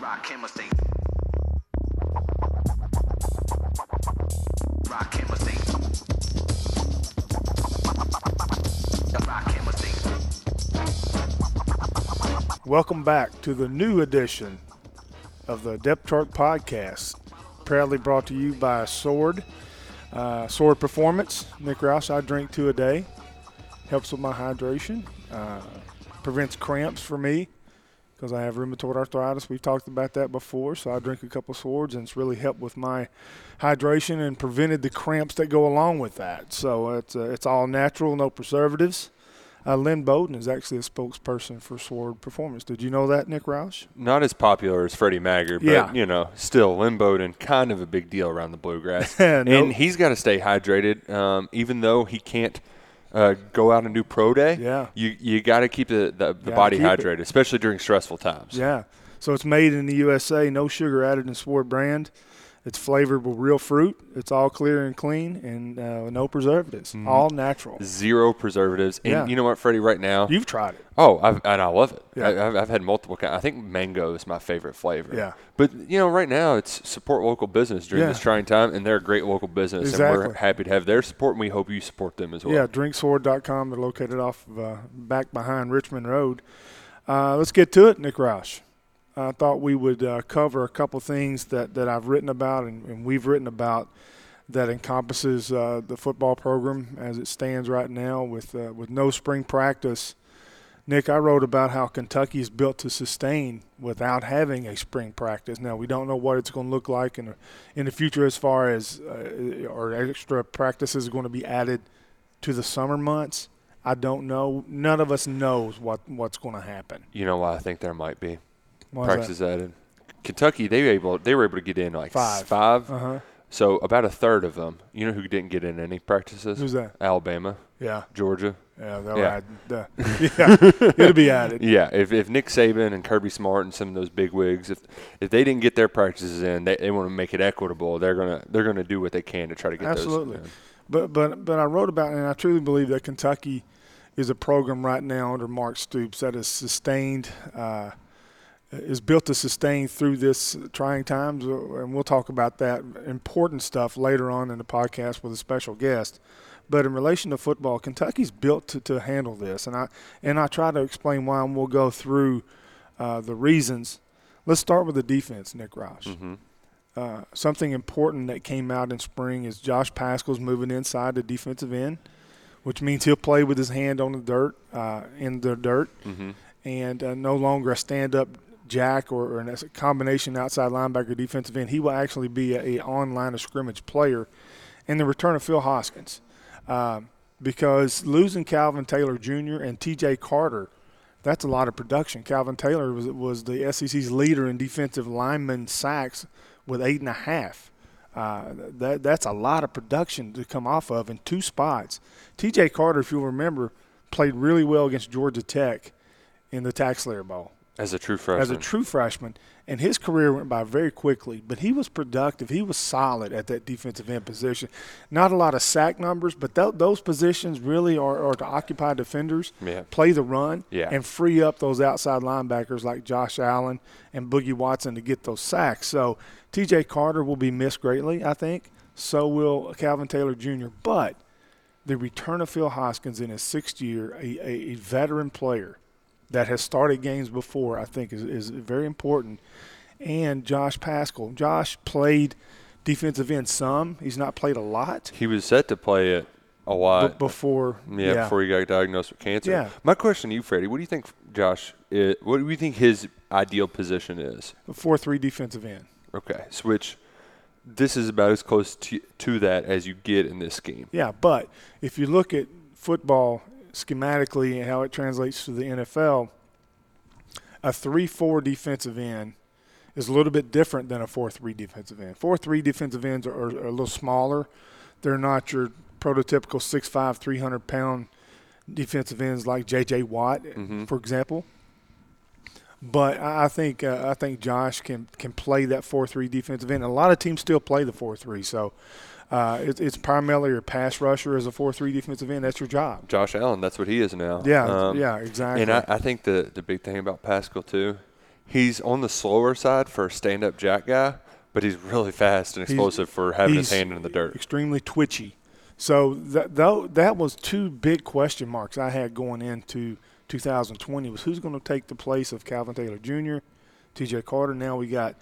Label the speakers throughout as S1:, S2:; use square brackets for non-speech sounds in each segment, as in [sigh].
S1: Rock chemistry. Rock.
S2: Welcome back to the new edition of the Depth Chart Podcast, proudly brought to you by Sword. Uh, Sword Performance. Nick Roush, I drink two a day. Helps with my hydration. Uh, prevents cramps for me because I have rheumatoid arthritis. We've talked about that before, so I drink a couple swords, and it's really helped with my hydration and prevented the cramps that go along with that. So it's uh, it's all natural, no preservatives. Uh, Lynn Bowden is actually a spokesperson for Sword Performance. Did you know that, Nick Roush?
S3: Not as popular as Freddie Maggard, but
S2: Yeah.
S3: you know, still Lynn Bowden, kind of a big deal around the bluegrass. [laughs]
S2: No-
S3: And he's got to stay hydrated, um, even though he can't uh, go out and do pro day.
S2: Yeah.
S3: you you got to keep the, the, the body
S2: keep it.
S3: hydrated, especially during stressful times.
S2: Yeah. So it's made in the USA, no sugar added in Sword brand. It's flavored with real fruit. It's all clear and clean, and uh, no preservatives. All natural.
S3: Zero preservatives. And
S2: Yeah.
S3: you know what, Freddie? Right now,
S2: You've tried it.
S3: Oh, I've, and I love it.
S2: Yeah.
S3: I, I've, I've had multiple kinds. I think mango is my favorite flavor.
S2: Yeah.
S3: But you know, right now it's support local business during
S2: Yeah.
S3: this trying time, and they're a great local business, and we're happy to have their support, and we hope you support them as well.
S2: Yeah, drinksword.com. They're located off of, uh, back behind Richmond Road. Uh, let's get to it, Nick Roush. I thought we would uh, cover a couple things that, that I've written about and, and we've written about that encompasses uh, the football program as it stands right now with uh, with no spring practice. Nick, I wrote about how Kentucky is built to sustain without having a spring practice. Now we don't know what it's going to look like in the, in the future as far as uh, or extra practices are going to be added to the summer months. I don't know. None of us knows what what's going to happen.
S3: You know why I think there might be
S2: Why is that?
S3: practices added. Kentucky, they were able they were able to get in like
S2: Five.
S3: five.
S2: Uh-huh.
S3: So about a third of them. You know who didn't get in any practices?
S2: Who's that?
S3: Alabama,
S2: Yeah,
S3: Georgia.
S2: yeah, they'll
S3: Yeah.
S2: add. The, [laughs] yeah, it'll be added. [laughs]
S3: Yeah, if, if Nick Saban and Kirby Smart and some of those big wigs, if if they didn't get their practices in, they, they want to make it equitable. They're gonna they're gonna do what they can to try to get
S2: Absolutely.
S3: those. in.
S2: But but but I wrote about, and I truly believe that Kentucky is a program right now under Mark Stoops that is sustained, uh, is built to sustain through this trying times, uh, and we'll talk about that important stuff later on in the podcast with a special guest. But in relation to football, Kentucky's built to, to handle this, and I and I try to explain why, and we'll go through uh, the reasons. Let's start with the defense, Nick Roush.
S3: Mhm.
S2: Uh, something important that came out in spring is Josh Paschal's moving inside the defensive end, which means he'll play with his hand on the dirt, uh, in the dirt,
S3: Mhm.
S2: and uh, no longer a stand-up jack or, or a combination outside linebacker defensive end. He will actually be a, a on line of scrimmage player. And the return of Phil Hoskins, um, because losing Calvin Taylor Jr. and T.J. Carter that's a lot of production. Calvin Taylor was was the SEC's leader in defensive lineman sacks with eight and a half. Uh, that that's a lot of production to come off of in two spots. T.J. Carter, if you'll remember, played really well against Georgia Tech in the Tax Slayer Bowl
S3: As a true freshman.
S2: as a true freshman, and his career went by very quickly. But he was productive. He was solid at that defensive end position. Not a lot of sack numbers, but th- those positions really are, are to occupy defenders,
S3: Yeah.
S2: play the run,
S3: Yeah.
S2: and free up those outside linebackers like Josh Allen and Boogie Watson to get those sacks. So T.J. Carter will be missed greatly, I think. So will Calvin Taylor Jr. But the return of Phil Hoskins in his sixth year, a, a, a veteran player that has started games before, I think is, is very important. And Josh Paschal. Josh played defensive end some. He's not played a lot
S3: he was set to play it a lot.
S2: before.
S3: yeah, before he got diagnosed with cancer.
S2: Yeah.
S3: My question to you, Freddie, what do you think, Josh? i what do you think his ideal position is?
S2: four three defensive end.
S3: Okay, switch. This is about as close to, to that as you get in this scheme.
S2: Yeah, but if you look at football schematically and how it translates to the NFL, a 3 4 defensive end is a little bit different than a 4 3 defensive end. 4 3 defensive ends are, are, a little smaller. They're not your prototypical 6'5, 300 pound defensive ends like J.J. Watt, for example. But I I think uh, I think Josh can can play that four three defensive end. A lot of teams still play the four three, so uh, it, it's primarily your pass rusher as a four three defensive end. That's your job.
S3: Josh Allen, that's what he is now.
S2: Yeah,
S3: Um,
S2: yeah, exactly.
S3: And I, I think the the big thing about Paschal too, he's on the slower side for a stand-up jack guy, but he's really fast and explosive for having his hand in the dirt.
S2: extremely twitchy. So that though that was two big question marks I had going into 2020 was who's going to take the place of Calvin Taylor Jr., T.J. Carter. Now we got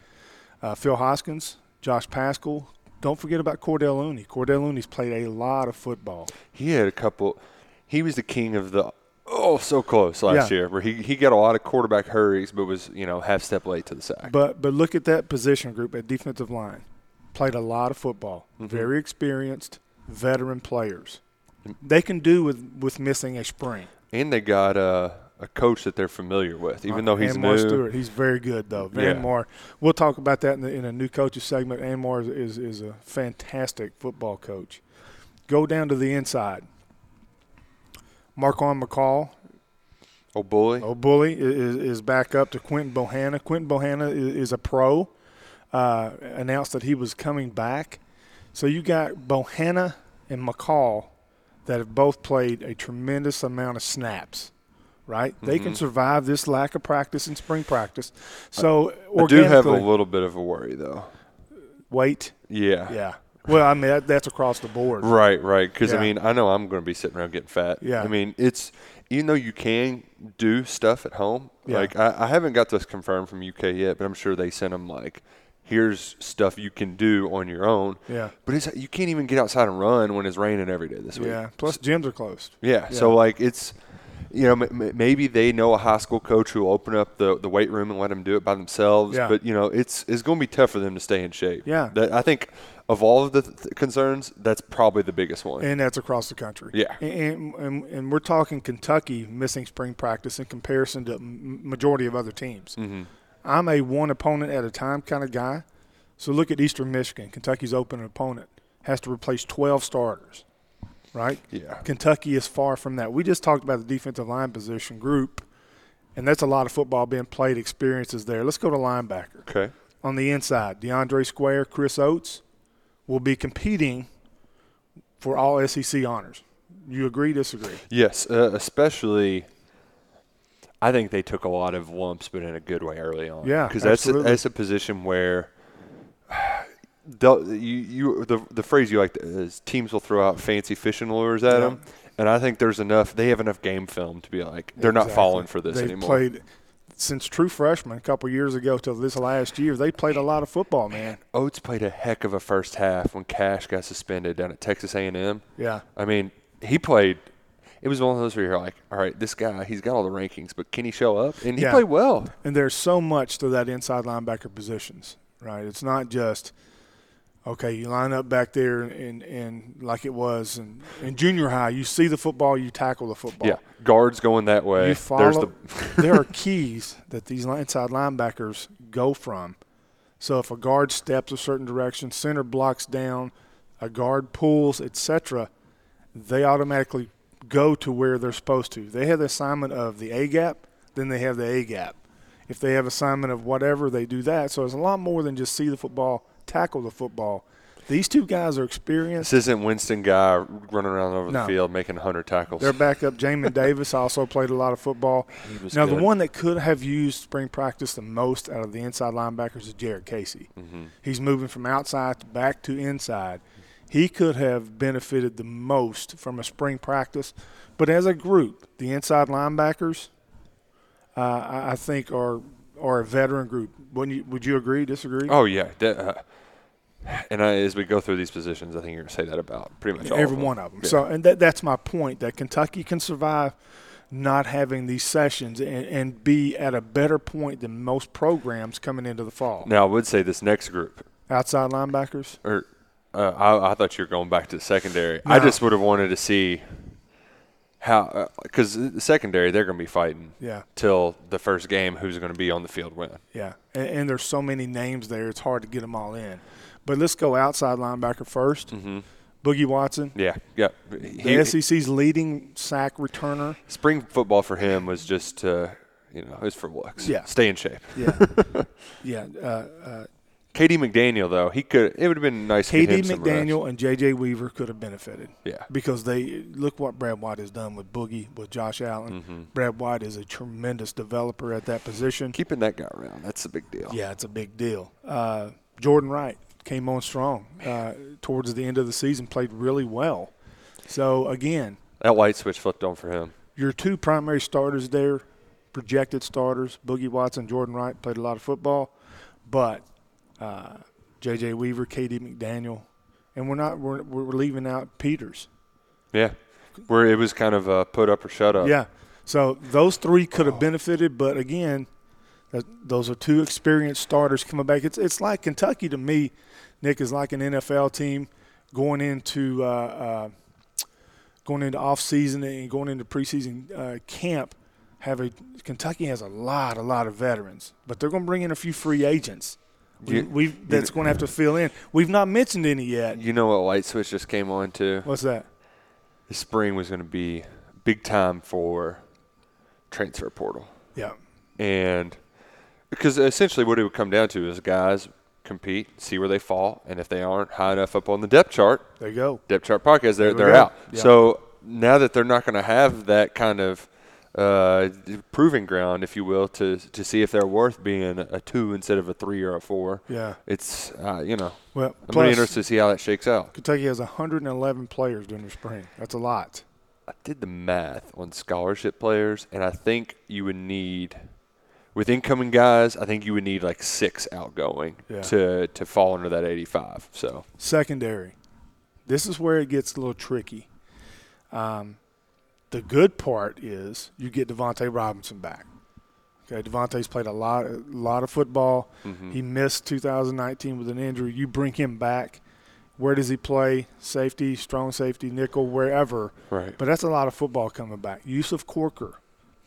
S2: uh, Phil Hoskins, Josh Paschal. Don't forget about Cordell Looney. Cordell Looney's played a lot of football.
S3: He had a couple. He was the king of the. Oh, so close last
S2: Yeah.
S3: year, where he, he got a lot of quarterback hurries, but was you know half step late to the sack.
S2: But but look at that position group at defensive line. Played a lot of football. Very experienced veteran players. They can do with with missing a spring.
S3: and they got uh, a coach that they're familiar with, even though he's
S2: Anwar
S3: new.
S2: Stewart, he's very good though. Van
S3: Yeah.
S2: Moore. We'll talk about that in, the, in a new coaches segment. Anwar is, is is a fantastic football coach. Go down to the inside. Marquan McCall,
S3: Oh, bully!
S2: Oh, Bully is, is back up to Quinton Bohanna. Quinton Bohanna is, is a pro. Uh, announced that he was coming back. So you got Bohanna and McCall that have both played a tremendous amount of snaps. Right? They
S3: Mm-hmm.
S2: can survive this lack of practice in spring practice. So
S3: I do have a little bit of a worry though.
S2: weight.
S3: Yeah.
S2: Yeah. Well, I mean that, that's across the board.
S3: Right, right. Because
S2: Yeah.
S3: I mean, I know I'm going to be sitting around getting fat.
S2: Yeah.
S3: I mean, it's even though you can do stuff at home.
S2: Yeah.
S3: Like I, I haven't got this confirmed from UK yet, but I'm sure they sent them like, here's stuff you can do on your own.
S2: Yeah.
S3: But it's you can't even get outside and run when it's raining every day this week.
S2: Yeah. Plus gyms are closed.
S3: Yeah. So like it's. You know, m- maybe they know a high school coach who will open up the, the weight room and let them do it by themselves.
S2: Yeah.
S3: But you know, it's it's going to be tough for them to stay in shape.
S2: Yeah.
S3: That, I think of all of the th- concerns, that's probably the biggest one.
S2: and that's across the country.
S3: Yeah.
S2: and, and and we're talking Kentucky missing spring practice in comparison to majority of other teams.
S3: Mm-hmm.
S2: I'm a one opponent at a time kind of guy. So look at Eastern Michigan. Kentucky's open opponent has to replace 12 starters, right?
S3: Yeah.
S2: Kentucky is far from that. We just talked about the defensive line position group, and that's a lot of football being played. Experiences there. Let's go to linebacker
S3: Okay.
S2: on the inside, DeAndre Square, Chris Oats will be competing for all SEC honors. You agree, disagree?
S3: Yes, uh, especially. I think they took a lot of lumps, but in a good way early on.
S2: Yeah,
S3: because that's a, that's a position where. You, you the the phrase you like is teams will throw out fancy fishing lures at
S2: Yeah.
S3: them, and I think there's enough. They have enough game film to be like they're not falling for this
S2: They've
S3: anymore.
S2: played since true freshman a couple years ago till this last year. They played a lot of football, man.
S3: Oats played a heck of a first half when Kash got suspended down at Texas A&M.
S2: Yeah,
S3: I mean, he played. It was one of those where you're like, all right, this guy, he's got all the rankings, but can he show up? And he
S2: Yeah.
S3: played well.
S2: and there's so much to that inside linebacker positions, right? It's not just okay, you line up back there and and like it was in, in junior high, you see the football, you tackle the football.
S3: Yeah, guards going that way.
S2: You
S3: There's
S2: follow.
S3: the [laughs]
S2: there are keys that these inside linebackers go from. So if a guard steps a certain direction, center blocks down, a guard pulls, etc., they automatically go to where they're supposed to. They have the assignment of the A gap, then they have the A gap. If they have assignment of whatever, they do that. So it's a lot more than just see the football, tackle the football. These two guys are experienced.
S3: this isn't Winston guy running around over
S2: No.
S3: the field making 100 tackles.
S2: Their backup, Jamin Davis, also played a lot of football. Now,
S3: good.
S2: the one that could have used spring practice the most out of the inside linebackers is Jared Casey.
S3: Mm-hmm.
S2: He's moving from outside to back to inside. He could have benefited the most from a spring practice, but as a group, the inside linebackers, uh, I, I think, are are a veteran group. Wouldn't you, would you agree? Disagree?
S3: Oh yeah, that, uh, and I, as we go through these positions, I think you're gonna say that about pretty much all
S2: every
S3: of them.
S2: one of them.
S3: Yeah.
S2: So, and that, that's my point that Kentucky can survive not having these sessions and, and be at a better point than most programs coming into the fall.
S3: Now I would say this next group,
S2: Outside linebackers,
S3: or uh, I, I thought you were going back to the secondary. I just would have wanted to see how, because the secondary they're gonna be fighting
S2: yeah,
S3: till the first game. Who's gonna be on the field when?
S2: yeah, and, and there's so many names there; it's hard to get them all in. But let's go outside linebacker 1st
S3: Mm-hmm.
S2: Boogie Watson,
S3: Yeah, yeah.
S2: the
S3: He,
S2: SEC's leading sack returner.
S3: spring football for him was just, uh, you know, it was for looks.
S2: Yeah.
S3: stay in shape.
S2: Yeah, [laughs] yeah. Uh, uh,
S3: KD McDaniel though, he could. It would have been nice.
S2: KD
S3: him some rest.
S2: McDaniel and J.J. Weaver could have benefited.
S3: Yeah.
S2: Because they look what Brad White has done with Boogie, with Josh Allen.
S3: Mm-hmm.
S2: Brad White is a tremendous developer at that position.
S3: Keeping that guy around, that's a big deal.
S2: Yeah, it's a big deal. Uh, Jordan Wright came on strong uh, towards the end of the season, played really well. So again,
S3: That light switch flipped on for him.
S2: your two primary starters there, projected starters, Boogie Watson, Jordan Wright played a lot of football, but uh, J.J. Weaver, K.D. McDaniel, and we're not we're, we're leaving out Peters.
S3: Yeah, where it was kind of a put up or shut up.
S2: Yeah, so those three could have benefited, but again, those are two experienced starters coming back. It's it's like Kentucky to me. Nick is like an NFL team going into uh, uh, going into off season and going into preseason uh, camp. Have a Kentucky has a lot, a lot of veterans, but they're going to bring in a few free agents. We, we've that's going to have to fill in. We've not mentioned any yet.
S3: You know what light switch just came on too?
S2: What's that?
S3: The spring was going to be big time for transfer portal,
S2: Yeah,
S3: and because essentially what it would come down to is guys compete, see where they fall, and if they aren't high enough up on the depth chart,
S2: there you go.
S3: depth chart podcast, they're they're
S2: go.
S3: out.
S2: Yeah.
S3: So now that they're not going to have that kind of uh, proving ground, if you will, to to see if they're worth being a two instead of a three or a four.
S2: Yeah.
S3: It's uh, you know
S2: Well,
S3: I'm really interested to see how that shakes out.
S2: Kentucky has 111 players during the spring. That's a lot.
S3: I did the math on scholarship players, and I think you would need, with incoming guys, I think you would need like six outgoing
S2: Yeah.
S3: to to fall under that 85. So
S2: Secondary. This is where it gets a little tricky. Um, the good part is you get Davonte Robinson back. Okay, Davonte's played a lot, a lot of football.
S3: Mm-hmm.
S2: He missed 2019 with an injury. You bring him back. Where does he play? Safety, strong safety, nickel, wherever.
S3: right,
S2: But that's a lot of football coming back. Yusuf Corker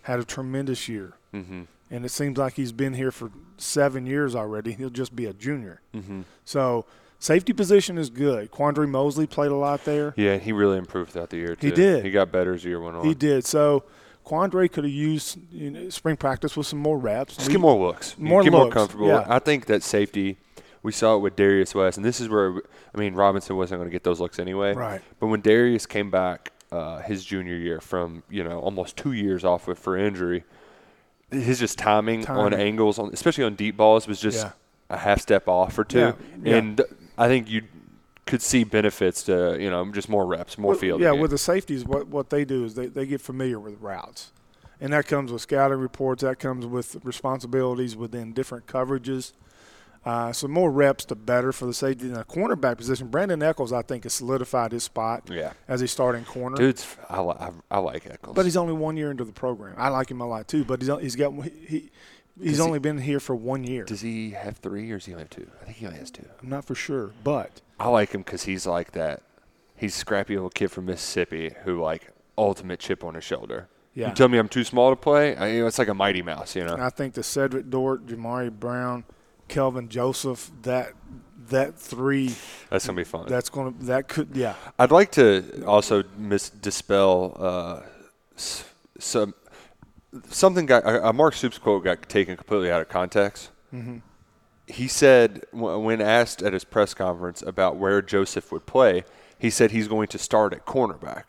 S2: had a tremendous year.
S3: mm-hmm.
S2: and it seems like he's been here for seven years already. He'll just be a junior.
S3: Mm-hmm.
S2: So safety position is good. Quandre Mosley played a lot there.
S3: yeah, he really improved throughout the year. Too.
S2: He did.
S3: He got better as the year went on.
S2: He did. So Quandre could have used you know, spring practice with some more reps.
S3: Just
S2: We-
S3: get more looks.
S2: More
S3: get more comfortable.
S2: yeah.
S3: I think that safety, we saw it with Darius West, and this is where I mean Robinson wasn't going to get those looks anyway.
S2: Right.
S3: But when Darius came back uh, his junior year from you know almost two years off with for injury, his just timing, on angles, on especially on deep balls, was just
S2: Yeah.
S3: a half step off or two,
S2: Yeah, yeah.
S3: and I think you could see benefits to you know just more reps, more
S2: Well,
S3: field.
S2: Yeah, with the safeties, what what they do is they, they get familiar with routes, and that comes with scouting reports. That comes with responsibilities within different coverages. Uh, so more reps, the better for the safety. In the cornerback position, Brandin Echols, I think, has solidified his spot
S3: yeah,
S2: as a starting corner.
S3: dude's I, I, I like Echols.
S2: But he's only one year into the program. I like him a lot too. But he's he's got he, he he's
S3: Does he-
S2: only been here for one year.
S3: does he have three or does he only have two? I think he only has two.
S2: I'm not for sure, but
S3: I like him because he's like that. He's a scrappy little kid from Mississippi who like ultimate chip on his shoulder.
S2: Yeah.
S3: You tell me I'm too small to play. I, you know, it's like a mighty mouse, you know.
S2: I think the Cedrick Dort, Jamari Brown, Kelvin Joseph, that that three,
S3: That's gonna be fun.
S2: that's gonna that could yeah
S3: I'd like to also mis- dispel uh, s- some something got a a Mark Stoops quote got taken completely out of context.
S2: Mm-hmm.
S3: He said w- when asked at his press conference about where Joseph would play, he said he's going to start at cornerback,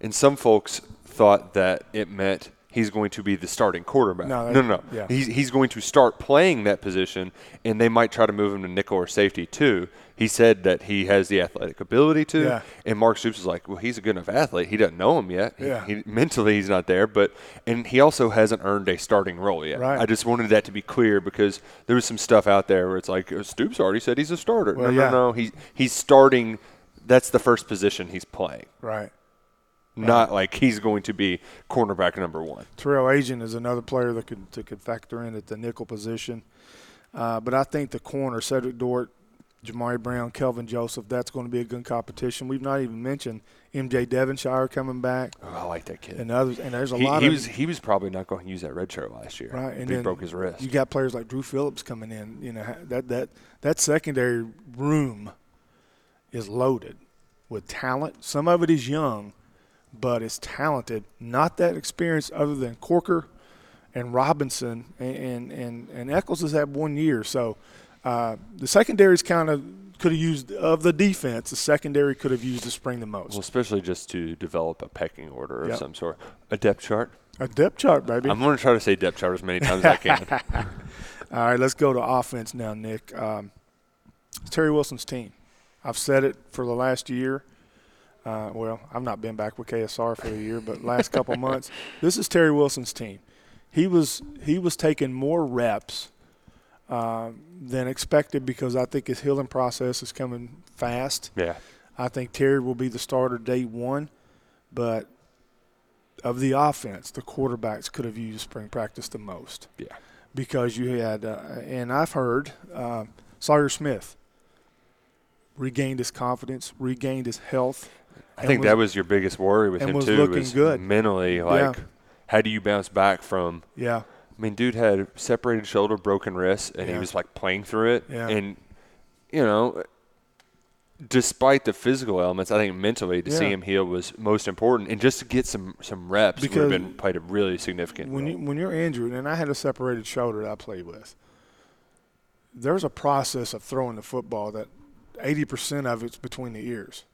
S3: and some folks thought that it meant he's going to be the starting quarterback.
S2: No,
S3: no,
S2: that-
S3: no.
S2: yeah.
S3: He's he's going to start playing that position, and they might try to move him to nickel or safety too. He said that he has the athletic ability to,
S2: Yeah.
S3: and Mark Stoops is like, well, he's a good enough athlete. He doesn't know him yet. He-
S2: Yeah.
S3: He, mentally, he's not there, but and he also hasn't earned a starting role yet.
S2: Right.
S3: I just wanted that to be clear because there was some stuff out there where it's like "Uh, Stoops already said he's a starter.
S2: Well,
S3: no,
S2: yeah.
S3: no, no. He he's starting. That's the first position he's playing.
S2: right.
S3: Not like he's going to be cornerback number one.
S2: Tyrell Ajian is another player that could that could factor in at the nickel position, uh, but I think the corner Cedrick Dort, Jamari Brown, Kelvin Joseph, that's going to be a good competition. We've not even mentioned MJ Devonshire coming back
S3: Oh, I like that kid.
S2: and others, and there's a
S3: he,
S2: lot
S3: he
S2: of
S3: was he was probably not going to use that red shirt last year.
S2: Right, and
S3: he broke his wrist.
S2: You got players like Drew Phillips coming in. You know that that that secondary room is loaded with talent. Some of it is young, but it's talented. Not that experienced, other than Corker and Robinson, and and and, and Echols has had one year. So Uh, the secondary's kind of could have used of the defense. The secondary could have used the spring the most.
S3: Well, especially just to develop a pecking order of
S2: Yep.
S3: some sort, a depth chart.
S2: A depth chart, baby.
S3: I'm going to try to say depth chart as many times as I can. [laughs]
S2: All right, let's go to offense now, Nick. Um, it's Terry Wilson's team. I've said it for the last year. Uh, well, I've not been back with KSR for a year, but last couple [laughs] months, this is Terry Wilson's team. He was he was taking more reps uh, than expected because I think his healing process is coming fast.
S3: yeah.
S2: I think Terry will be the starter day one, but of the offense, the quarterbacks could have used spring practice the most
S3: Yeah.
S2: because you had, uh, and I've heard uh, Sawyer Smith regained his confidence, regained his health.
S3: I think
S2: was-
S3: that was your biggest worry with him
S2: was
S3: too.
S2: looking
S3: was
S2: good.
S3: mentally, like, how do you bounce back from?
S2: Yeah,
S3: I mean, dude had separated shoulder, broken wrist, and
S2: Yeah.
S3: he was like playing through it.
S2: Yeah.
S3: And you know, despite the physical elements, I think mentally to see him heal was most important, and just to get some some reps would have been played a really significant.
S2: when
S3: role.
S2: you when you're injured, and I had a separated shoulder that I played with. There's a process of throwing the football that 80% of it's between the ears,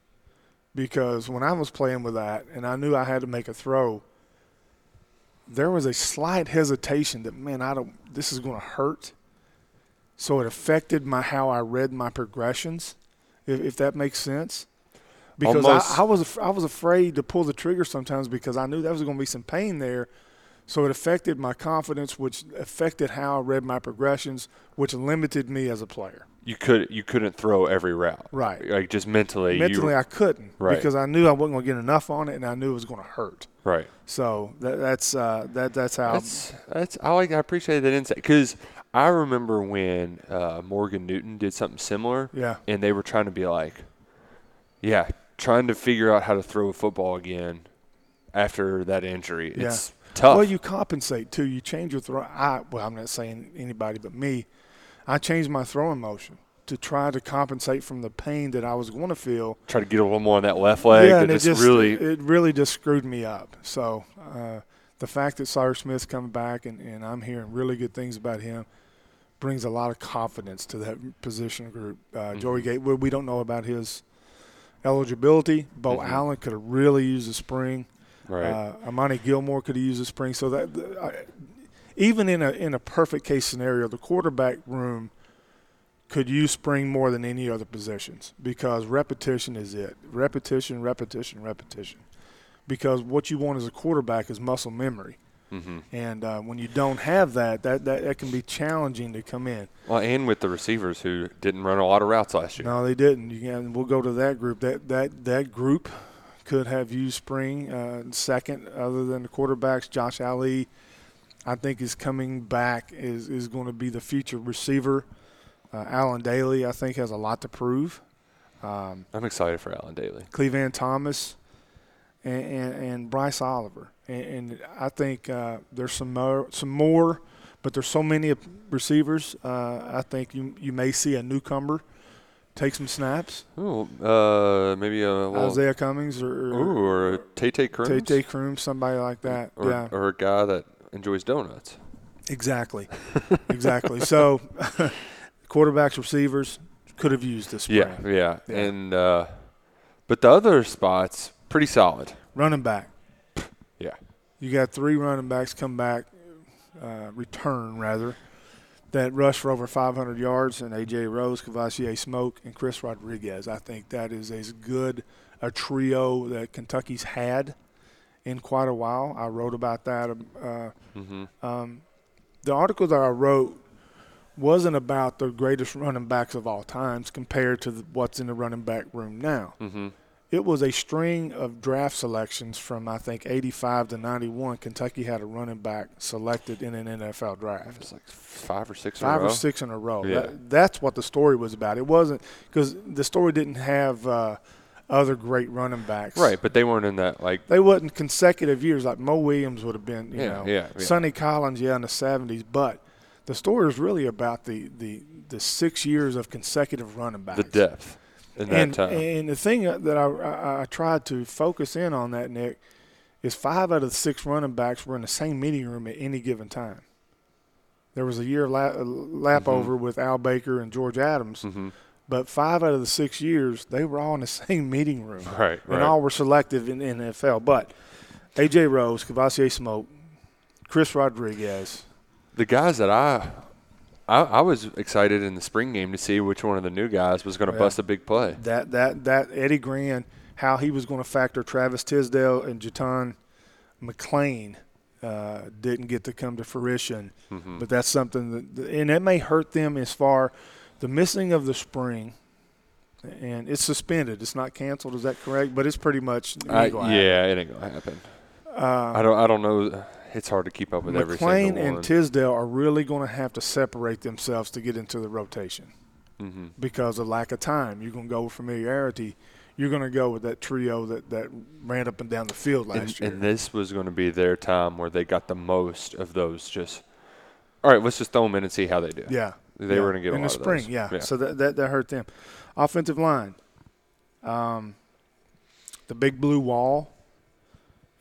S2: because when I was playing with that, and I knew I had to make a throw, there was a slight hesitation that man, I don't. This is going to hurt. So it affected my how I read my progressions, if, if that makes sense. Because I, I was I was afraid to pull the trigger sometimes because I knew there was going to be some pain there. So it affected my confidence, which affected how I read my progressions, which limited me as a player.
S3: you could you couldn't throw every route,
S2: Right.
S3: Like just mentally,
S2: Mentally,
S3: you,
S2: I couldn't
S3: Right.
S2: because I knew I wasn't going to get enough on it, and I knew it was going to hurt.
S3: Right.
S2: So that, that's uh, that that's how.
S3: That's that's I like I appreciate that insight because I remember when uh, Morgan Newton did something similar.
S2: Yeah.
S3: and they were trying to be like, yeah, trying to figure out how to throw a football again after that injury.
S2: Yeah.
S3: It's tough.
S2: Well, you compensate too. You change your throw. I well, I'm not saying anybody but me. I changed my throwing motion to try to compensate from the pain that I was going to feel.
S3: try to get a little more on that left leg.
S2: yeah, and it
S3: just, really
S2: it really just screwed me up. So uh, the fact that Sawyer Smith's coming back and, and I'm hearing really good things about him brings a lot of confidence to that position group. Uh,
S3: Mm-hmm.
S2: Joey Gatewood, we don't know about his eligibility. Beau
S3: Mhm.
S2: Allen could have really used a spring.
S3: right.
S2: Uh, Amani Gilmore could have used a spring. So that I, even in a in a perfect case scenario, the quarterback room could use spring more than any other positions because repetition is it. Repetition, repetition, repetition. Because what you want as a quarterback is muscle memory,
S3: hmm
S2: and uh, when you don't have that, that, that that can be challenging to come in.
S3: Well, and with the receivers who didn't run a lot of routes last year.
S2: No, they didn't. You can, we'll go to that group. That that that group could have used spring uh, second, other than the quarterbacks. Josh Ali, I think, is coming back. is is going to be the future receiver. Uh, Allen Dailey, I think, has a lot to prove. Um,
S3: I'm excited for Allen Dailey.
S2: Clevan Thomas, and, and, and Bryce Oliver, and, and I think uh, there's some more, some more, but there's so many receivers. Uh, I think you you may see a newcomer take some snaps.
S3: Ooh, uh, maybe a little,
S2: Izayah Cummings or,
S3: ooh, or Tay Tay Crooms,
S2: Tay Tay somebody like that.
S3: or,
S2: yeah,
S3: or a guy that enjoys donuts.
S2: exactly, exactly. So, [laughs] quarterbacks, receivers could have used this.
S3: Yeah, yeah,
S2: Yeah.
S3: and uh, but the other spots pretty solid.
S2: running back.
S3: Yeah,
S2: You got three running backs come back, uh, return rather, that rush for over 500 yards, and A.J. Rose, Kavosiey Smoke, and Chris Rodriguez. I think that is as good a trio that Kentucky's had in quite a while. I wrote about that. Uh,
S3: hmm
S2: um, the article that I wrote wasn't about the greatest running backs of all times compared to the, what's in the running back room now.
S3: hmm
S2: It was a string of draft selections from I think 85 to 91. Kentucky had a running back selected in an NFL draft.
S3: It's like five or six. in a
S2: Five or
S3: row.
S2: six in a row.
S3: Yeah.
S2: That, that's what the story was about. It wasn't because the story didn't have uh, other great running backs.
S3: Right, but they weren't in that like.
S2: They wasn't consecutive years like Moe Williams would have been. You
S3: Yeah,
S2: know,
S3: yeah, yeah.
S2: Sonny Collins, yeah, in the 70s. But the story is really about the the the six years of consecutive running backs.
S3: The depth in that
S2: and,
S3: time.
S2: and the thing that I, I, I tried to focus in on that, Nick, is five out of the six running backs were in the same meeting room at any given time. There was a year lap, lap over with Al Baker and George Adams,
S3: Mm-hmm.
S2: but five out of the six years they were all in the [laughs] same meeting room,
S3: Right,
S2: and
S3: right.
S2: all were selective in, in NFL. But AJ Rose, Kavosiey Smoke, Chris Rodriguez,
S3: the guys that I, I I was excited in the spring game to see which one of the new guys was going to
S2: Yeah.
S3: bust a big play.
S2: that that that Eddie Gran, how he was going to factor Travis Tisdale and JuTahn McClain uh, didn't get to come to fruition.
S3: Mm-hmm.
S2: But that's something that, and it may hurt them as far the missing of the spring. And it's suspended. It's not canceled. Is that correct? But it's pretty much it ain't
S3: I,
S2: happen.
S3: yeah, it ain't gonna happen.
S2: Uh,
S3: I don't I don't know. It's hard to keep up with every single one.
S2: and Tisdale are really going to have to separate themselves to get into the rotation
S3: mm-hmm.
S2: because of lack of time. You're going to go with familiarity. You're going to go with that trio that, that ran up and down the field last
S3: and,
S2: year.
S3: and this was going to be their time where they got the most of those. Just all right, let's just throw them in and see how they do.
S2: yeah,
S3: they
S2: yeah.
S3: were going to get
S2: in the spring.
S3: those.
S2: Yeah. so that, that that hurt them. Offensive line, um, the big blue wall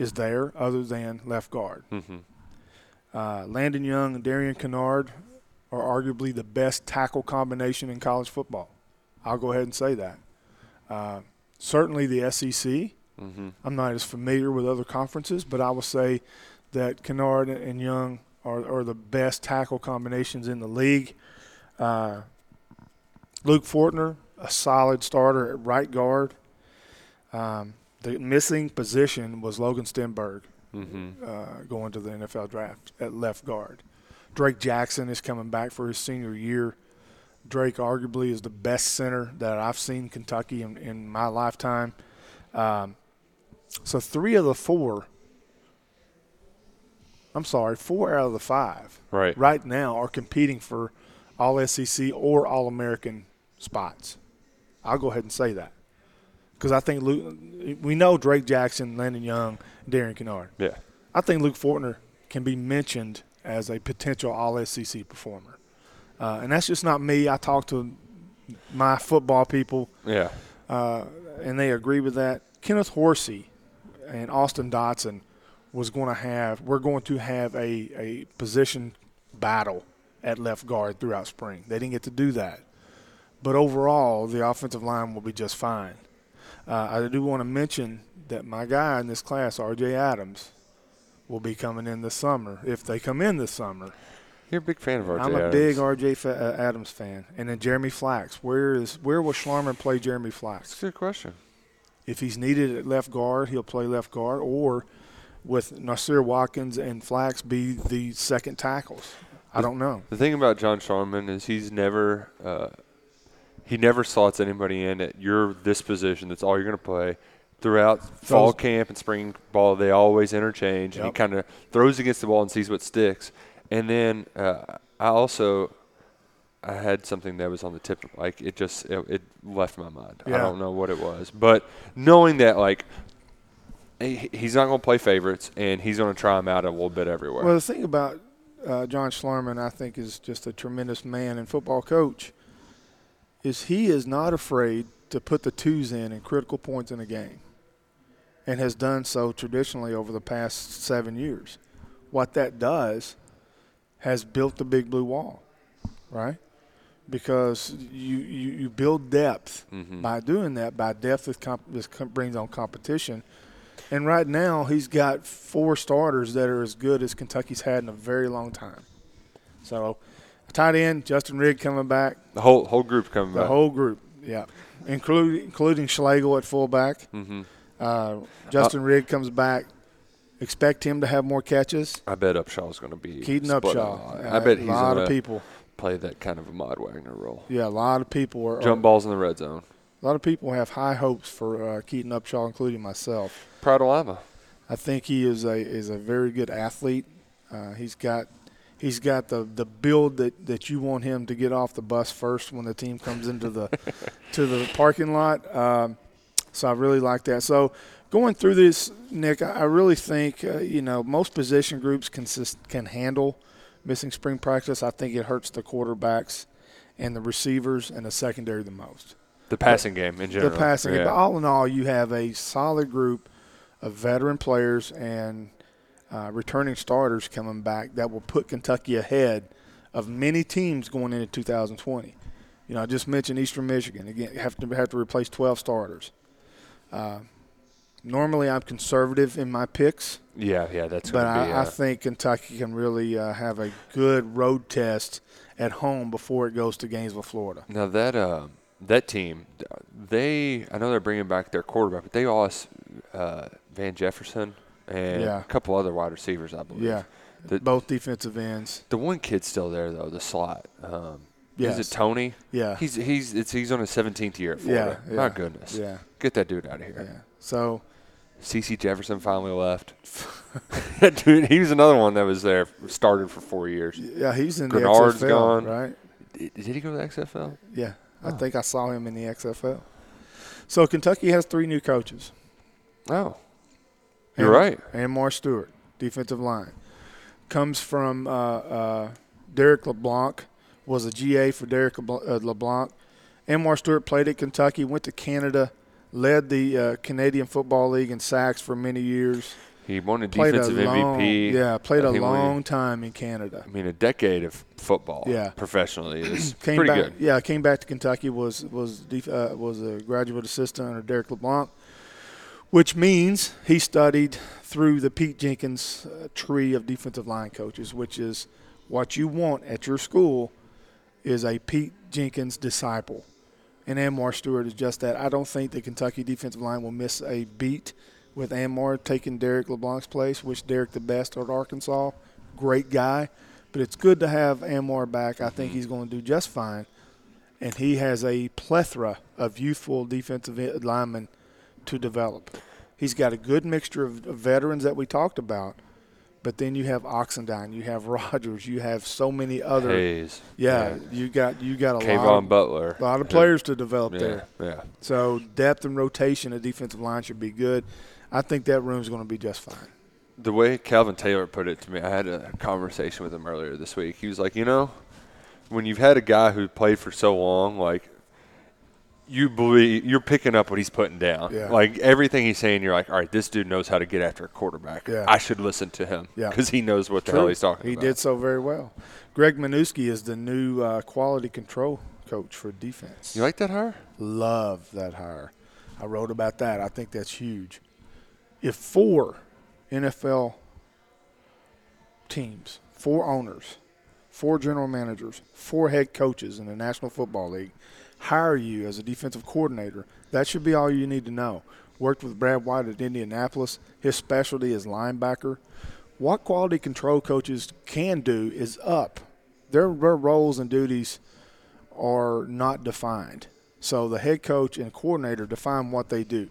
S2: is there, other than left guard.
S3: mm-hmm.
S2: Uh, Landon Young and Darian Kinnard are arguably the best tackle combination in college football. I'll go ahead and say that. Uh, certainly the SEC.
S3: Mm-hmm.
S2: I'm not as familiar with other conferences, but I will say that Kinnard and Young are, are the best tackle combinations in the league. Uh, Luke Fortner, a solid starter at right guard. Um, the missing position was Logan Stenberg
S3: Mm-hmm.
S2: uh, going to the NFL draft at left guard. Drake Jackson is coming back for his senior year. Drake arguably is the best center that I've seen Kentucky in, in my lifetime. Um, so three of the four, I'm sorry, four out of the five
S3: Right.
S2: right now are competing for all SEC or All American spots. I'll go ahead and say that because I think Luke, we know Drake Jackson, Landon Young, Darian Kinnard.
S3: Yeah.
S2: I think Luke Fortner can be mentioned as a potential All SEC performer, uh, and that's just not me. I talked to my football people,
S3: Yeah.
S2: uh, and they agree with that. Kenneth Horsey and Austin Dotson was going to have. We're going to have a a position battle at left guard throughout spring. They didn't get to do that, but overall, the offensive line will be just fine. Uh, I do want to mention that my guy in this class, R.J. Adams, will be coming in this summer. If they come in this summer,
S3: You're a big fan of RJ.
S2: I'm a
S3: Adams.
S2: big R.J. Fa- uh, Adams fan. And then Jeremy Flax. Where is where will Schlarman play Jeremy Flax?
S3: That's a good question.
S2: If he's needed at left guard, he'll play left guard, or with Nasir Watkins and Flax be the second tackles. I don't know.
S3: The thing about John Schlarman is he's never uh, he never slots anybody in at your this position. That's all you're going to play throughout fall camp and spring ball. They always interchange, and he kind of throws against the wall and sees what sticks. And then uh, I also I had something that was on the tip, of, like it just it, it left my mind. I don't know what it was, but knowing that like. he- He's not going to play favorites, and he's going to try them out a little bit everywhere.
S2: Well, the thing about uh, John Schlarman, I think, is just a tremendous man and football coach. Is he is not afraid to put the twos in in critical points in a game, and has done so traditionally over the past seven years. What that does has built the big blue wall, right? Because you you, you build depth
S3: Mhm.
S2: by doing that. By depth, this, comp- this com- brings on competition. And right now, he's got four starters that are as good as Kentucky's had in a very long time. So, tight end, Justin Rigg coming back,
S3: the whole whole group coming
S2: the
S3: back.
S2: The whole group, yeah, including including Schlegel at fullback.
S3: hmm
S2: Uh, Justin Rigg comes back. Expect him to have more catches.
S3: I bet Upshaw's going to be
S2: Keaton Upshaw. Uh,
S3: I bet
S2: a lot of people.
S3: play that kind of a Mod Wagner role.
S2: Yeah, a lot of people are.
S3: Jump
S2: are-
S3: balls in the red zone.
S2: a lot of people have high hopes for uh, Keaton Upshaw, including myself.
S3: Proud of Lima.
S2: I think he is a is a very good athlete. Uh, he's got he's got the, the build that, that you want him to get off the bus first when the team comes into the [laughs] to the parking lot. Um, so I really like that. So going through this, Nick, I really think uh, you know most position groups can can handle missing spring practice. I think it hurts the quarterbacks and the receivers and the secondary the most
S3: The passing game in general.
S2: the passing.
S3: Yeah.
S2: But all in all, you have a solid group of veteran players and uh, returning starters coming back that will put Kentucky ahead of many teams going into 2020. You know, I just mentioned Eastern Michigan again. Have to have to replace 12 starters. Uh, normally, I'm conservative in my picks,
S3: Yeah, yeah, that's
S2: but I,
S3: be.
S2: I
S3: uh,
S2: think Kentucky can really uh, have a good road test at home before it goes to Gainesville, Florida.
S3: now that uh, that team, they I know they're bringing back their quarterback, but they lost uh, Van Jefferson and
S2: Yeah.
S3: a couple other wide receivers, I believe.
S2: Yeah,
S3: The-
S2: both defensive ends.
S3: The one kid's still there though, the slot. Um,
S2: Yes.
S3: Is it Tony?
S2: Yeah.
S3: He's he's it's he's on his 17th year at Florida.
S2: Yeah,
S3: My goodness.
S2: Yeah,
S3: Get that dude out of here.
S2: yeah. So
S3: CC Jefferson finally left. [laughs] dude, he was another one that was there, started for four years.
S2: yeah, he's in
S3: Grenard's
S2: the XFL,
S3: gone.
S2: right?
S3: Did, did he go to the XFL?
S2: Yeah, I
S3: Oh.
S2: think I saw him in the XFL. So Kentucky has three new coaches.
S3: Oh, you're
S2: And-
S3: right.
S2: And Mark Stewart, defensive line, comes from uh, uh, Derek LeBlanc, was a GA for Derek LeBlanc. Uh, Anwar Stewart played at Kentucky, went to Canada, led the uh, Canadian Football League in sacks for many years.
S3: He won a
S2: Played
S3: defensive
S2: a long,
S3: MVP.
S2: Yeah, played a long time in Canada.
S3: I mean, a decade of football.
S2: Yeah.
S3: professionally is
S2: Came
S3: pretty
S2: back,
S3: good.
S2: Yeah, came back to Kentucky. Was was def- uh, was a graduate assistant under Derek LeBlanc, which means he studied through the Pete Jenkins uh, tree of defensive line coaches, which is what you want at your school is a Pete Jenkins disciple. And Anwar Stewart is just that. I don't think the Kentucky defensive line will miss a beat with Anwar taking Derek LeBlanc's place. Wish Derek the best at Arkansas. Great guy. But it's good to have Anwar back. I think he's going to do just fine. And he has a plethora of youthful defensive linemen to develop. He's got a good mixture of of veterans that we talked about. But then you have Oxendine, you have [laughs] Rogers, you have so many other.
S3: Hayes.
S2: Yeah, you got you got a lot of,
S3: Butler.
S2: a lot of players to develop
S3: Yeah,
S2: there.
S3: yeah.
S2: So depth and rotation of defensive line should be good. I think that room's going to be just fine.
S3: The way Calvin Taylor put it to me, I had a conversation with him earlier this week. He was like, you know, when you've had a guy who played for so long, like you believe you're picking up what he's putting down.
S2: Yeah.
S3: Like everything he's saying, you're like, all right, this dude knows how to get after a quarterback.
S2: Yeah.
S3: I should listen to him
S2: Yeah.
S3: because he knows what the hell he's talking
S2: he
S3: about.
S2: He did so very well. Greg Manusky is the new uh, quality control coach for defense.
S3: You like that hire?
S2: Love that hire. I wrote about that. I think that's huge. If four NFL teams, four owners, four general managers, four head coaches in the National Football League hire you as a defensive coordinator, that should be all you need to know. Worked with Brad White at Indianapolis. His specialty is linebacker. What quality control coaches can do is up. Their, their roles and duties are not defined. So the head coach and coordinator define what they do.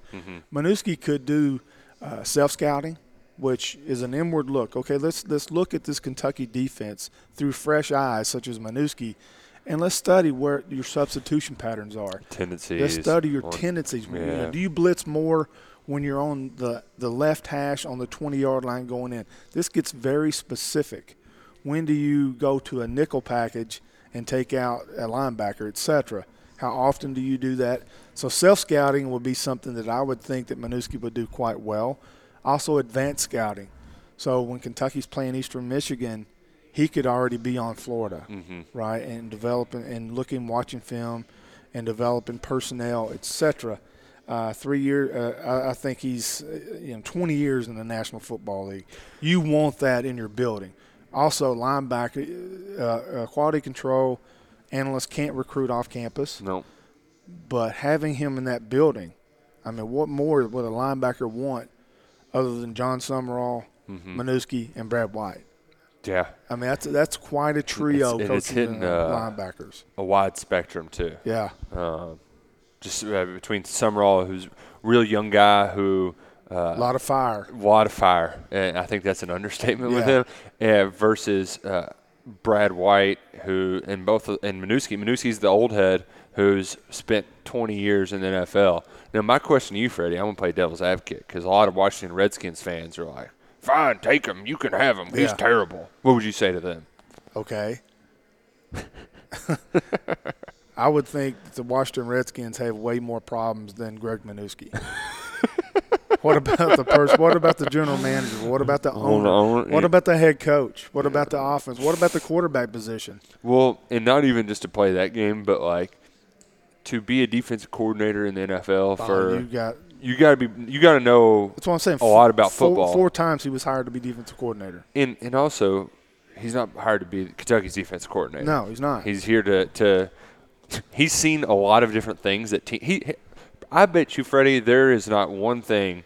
S2: Manusky could do uh, self scouting, which is an inward look. Okay, let's let's look at this Kentucky defense through fresh eyes, such as Manusky, and let's study where your substitution patterns are.
S3: Tendencies.
S2: Let's study your
S3: on-
S2: tendencies. You know,
S3: yeah.
S2: do you blitz more when you're on the, the left hash on the 20 yard line going in? This gets very specific. When do you go to a nickel package and take out a linebacker, et cetera? How often do you do that? So self scouting would be something that I would think that Manusky would do quite well. Also advanced scouting. So when Kentucky's playing Eastern Michigan, he could already be on Florida, right, and developing and looking, watching film, and developing personnel, etc. Uh, three years, uh, I, I think he's uh, you know 20 years in the National Football League. You want that in your building. Also, linebacker, uh, uh, quality control analysts can't recruit off campus,
S3: No.
S2: but having him in that building, I mean, what more would a linebacker want other than Jon Sumrall,
S3: Mm-hmm.
S2: Manusky, and Brad White?
S3: Yeah.
S2: I mean, that's that's quite a trio
S3: It's- it's hitting,
S2: the
S3: uh,
S2: linebackers.
S3: A wide spectrum too.
S2: Yeah,
S3: Uh, just uh, between Sumrall, who's a real young guy who uh,
S2: a lot of fire.
S3: a lot of fire, and I think that's an understatement with him. Uh, versus uh, Brad White, who and both and Manusky. Manusky's the old head who's spent 20 years in the NFL. Now, my question to you, Freddie, I'm gonna play devil's advocate because a lot of Washington Redskins fans are like, "Fine, take him. You can have him. He's
S2: Yeah.
S3: terrible." What would you say to them?
S2: Okay. [laughs] I would think the Washington Redskins have way more problems than Greg Manusky. [laughs] What about the person? What about the general manager? What about the
S3: Hold
S2: owner?
S3: on.
S2: What about the head coach? What about the offense? What about the quarterback position?
S3: Well, and not even just to play that game, but like to be a defensive coordinator in the NFL
S2: Oh,
S3: for
S2: you got.
S3: You got to be you got to know
S2: That's what I'm saying.
S3: a lot about
S2: four,
S3: football.
S2: Four times he was hired to be defensive coordinator.
S3: and and also he's not hired to be Kentucky's defense coordinator.
S2: No, he's not.
S3: He's here to to he's seen a lot of different things that te- he I bet you Freddie there is not one thing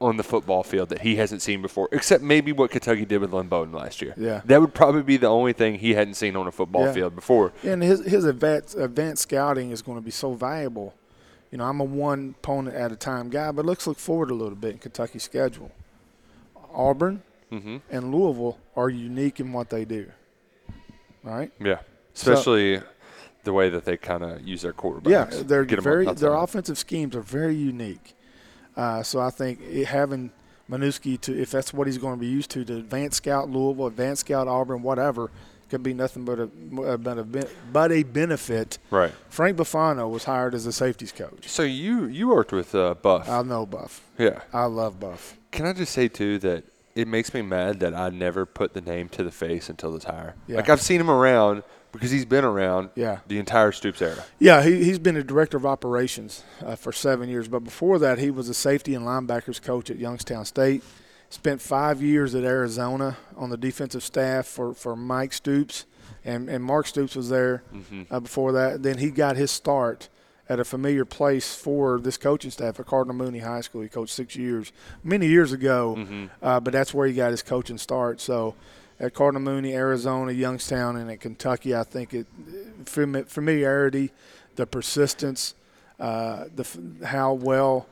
S3: on the football field that he hasn't seen before except maybe what Kentucky did with Lynn Bowden last year.
S2: Yeah.
S3: That would probably be the only thing he hadn't seen on a football
S2: Yeah.
S3: field before.
S2: And his his advanced advanced scouting is going to be so valuable. You know, I'm a one opponent at a time guy, but let's look forward a little bit in Kentucky's schedule. Auburn
S3: Mhm.
S2: and Louisville are unique in what they do. Right?
S3: Yeah. Especially the way that they kind of use their quarterbacks.
S2: Yeah, they're very their offensive schemes are very unique. Uh, so I think it, having Manusky to, if that's what he's going to be used to, to advance scout Louisville, advance scout Auburn, whatever, could be nothing but a but a, but a benefit.
S3: Right.
S2: Frank Buffano was hired as a safeties coach.
S3: So you you worked with uh, Buff.
S2: I know Buff.
S3: yeah.
S2: I love Buff.
S3: Can I just say too that it makes me mad that I never put the name to the face until this hire.
S2: Yeah.
S3: Like I've seen him around because he's been around
S2: Yeah.
S3: the entire Stoops era.
S2: Yeah, he, he's been a director of operations uh, for seven years, but before that, he was a safety and linebackers coach at Youngstown State. Spent five years at Arizona on the defensive staff for, for Mike Stoops, and, and Mark Stoops was there uh, before that. Then he got his start at a familiar place for this coaching staff at Cardinal Mooney High School. He coached six years, many years ago, uh, but that's where he got his coaching start. So at Cardinal Mooney, Arizona, Youngstown, and at Kentucky, I think it familiarity, the persistence, uh, the how well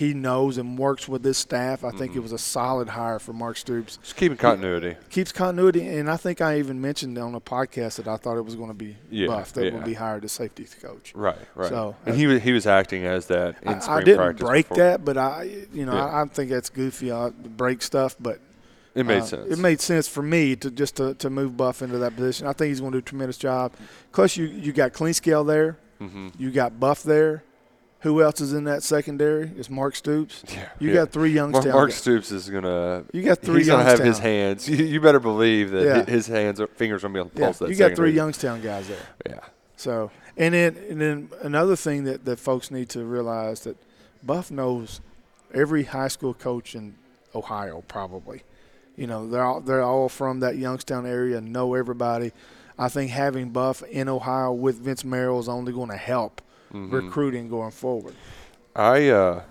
S2: he knows and works with this staff. I think it was a solid hire for Mark Stoops.
S3: Just keeping continuity.
S2: Keeps continuity, and I think I even mentioned on a podcast that I thought it was going to be
S3: Yeah,
S2: Buff that
S3: yeah.
S2: would be hired as safety coach.
S3: Right, right.
S2: So,
S3: and
S2: uh,
S3: he was he was acting as that in
S2: I, I didn't break
S3: before.
S2: that, but I, you know,
S3: Yeah.
S2: I, I think that's goofy. I break stuff, but
S3: It made
S2: uh,
S3: sense.
S2: It made sense for me to just to, to move Buff into that position. I think he's going to do a tremendous job. Plus, you you got Clinkscale there.
S3: Mm-hmm.
S2: You got Buff there. Who else is in that secondary? It's Mark Stoops. [laughs]
S3: Yeah,
S2: You
S3: yeah.
S2: got three Youngstown.
S3: Mark
S2: guys.
S3: Stoops is gonna.
S2: You got three
S3: He's gonna have his hands. You, you better believe that
S2: Yeah.
S3: his hands, fingers, are gonna be on the
S2: Yeah,
S3: pulse. that
S2: you got three. Youngstown guys there.
S3: Yeah.
S2: So, and then and then another thing that, that folks need to realize that Buff knows every high school coach in Ohio probably. You know, they're all, they're all from that Youngstown area, know everybody. I think having Buff in Ohio with Vince Marrow is only going to help
S3: Mhm.
S2: recruiting going forward.
S3: I uh,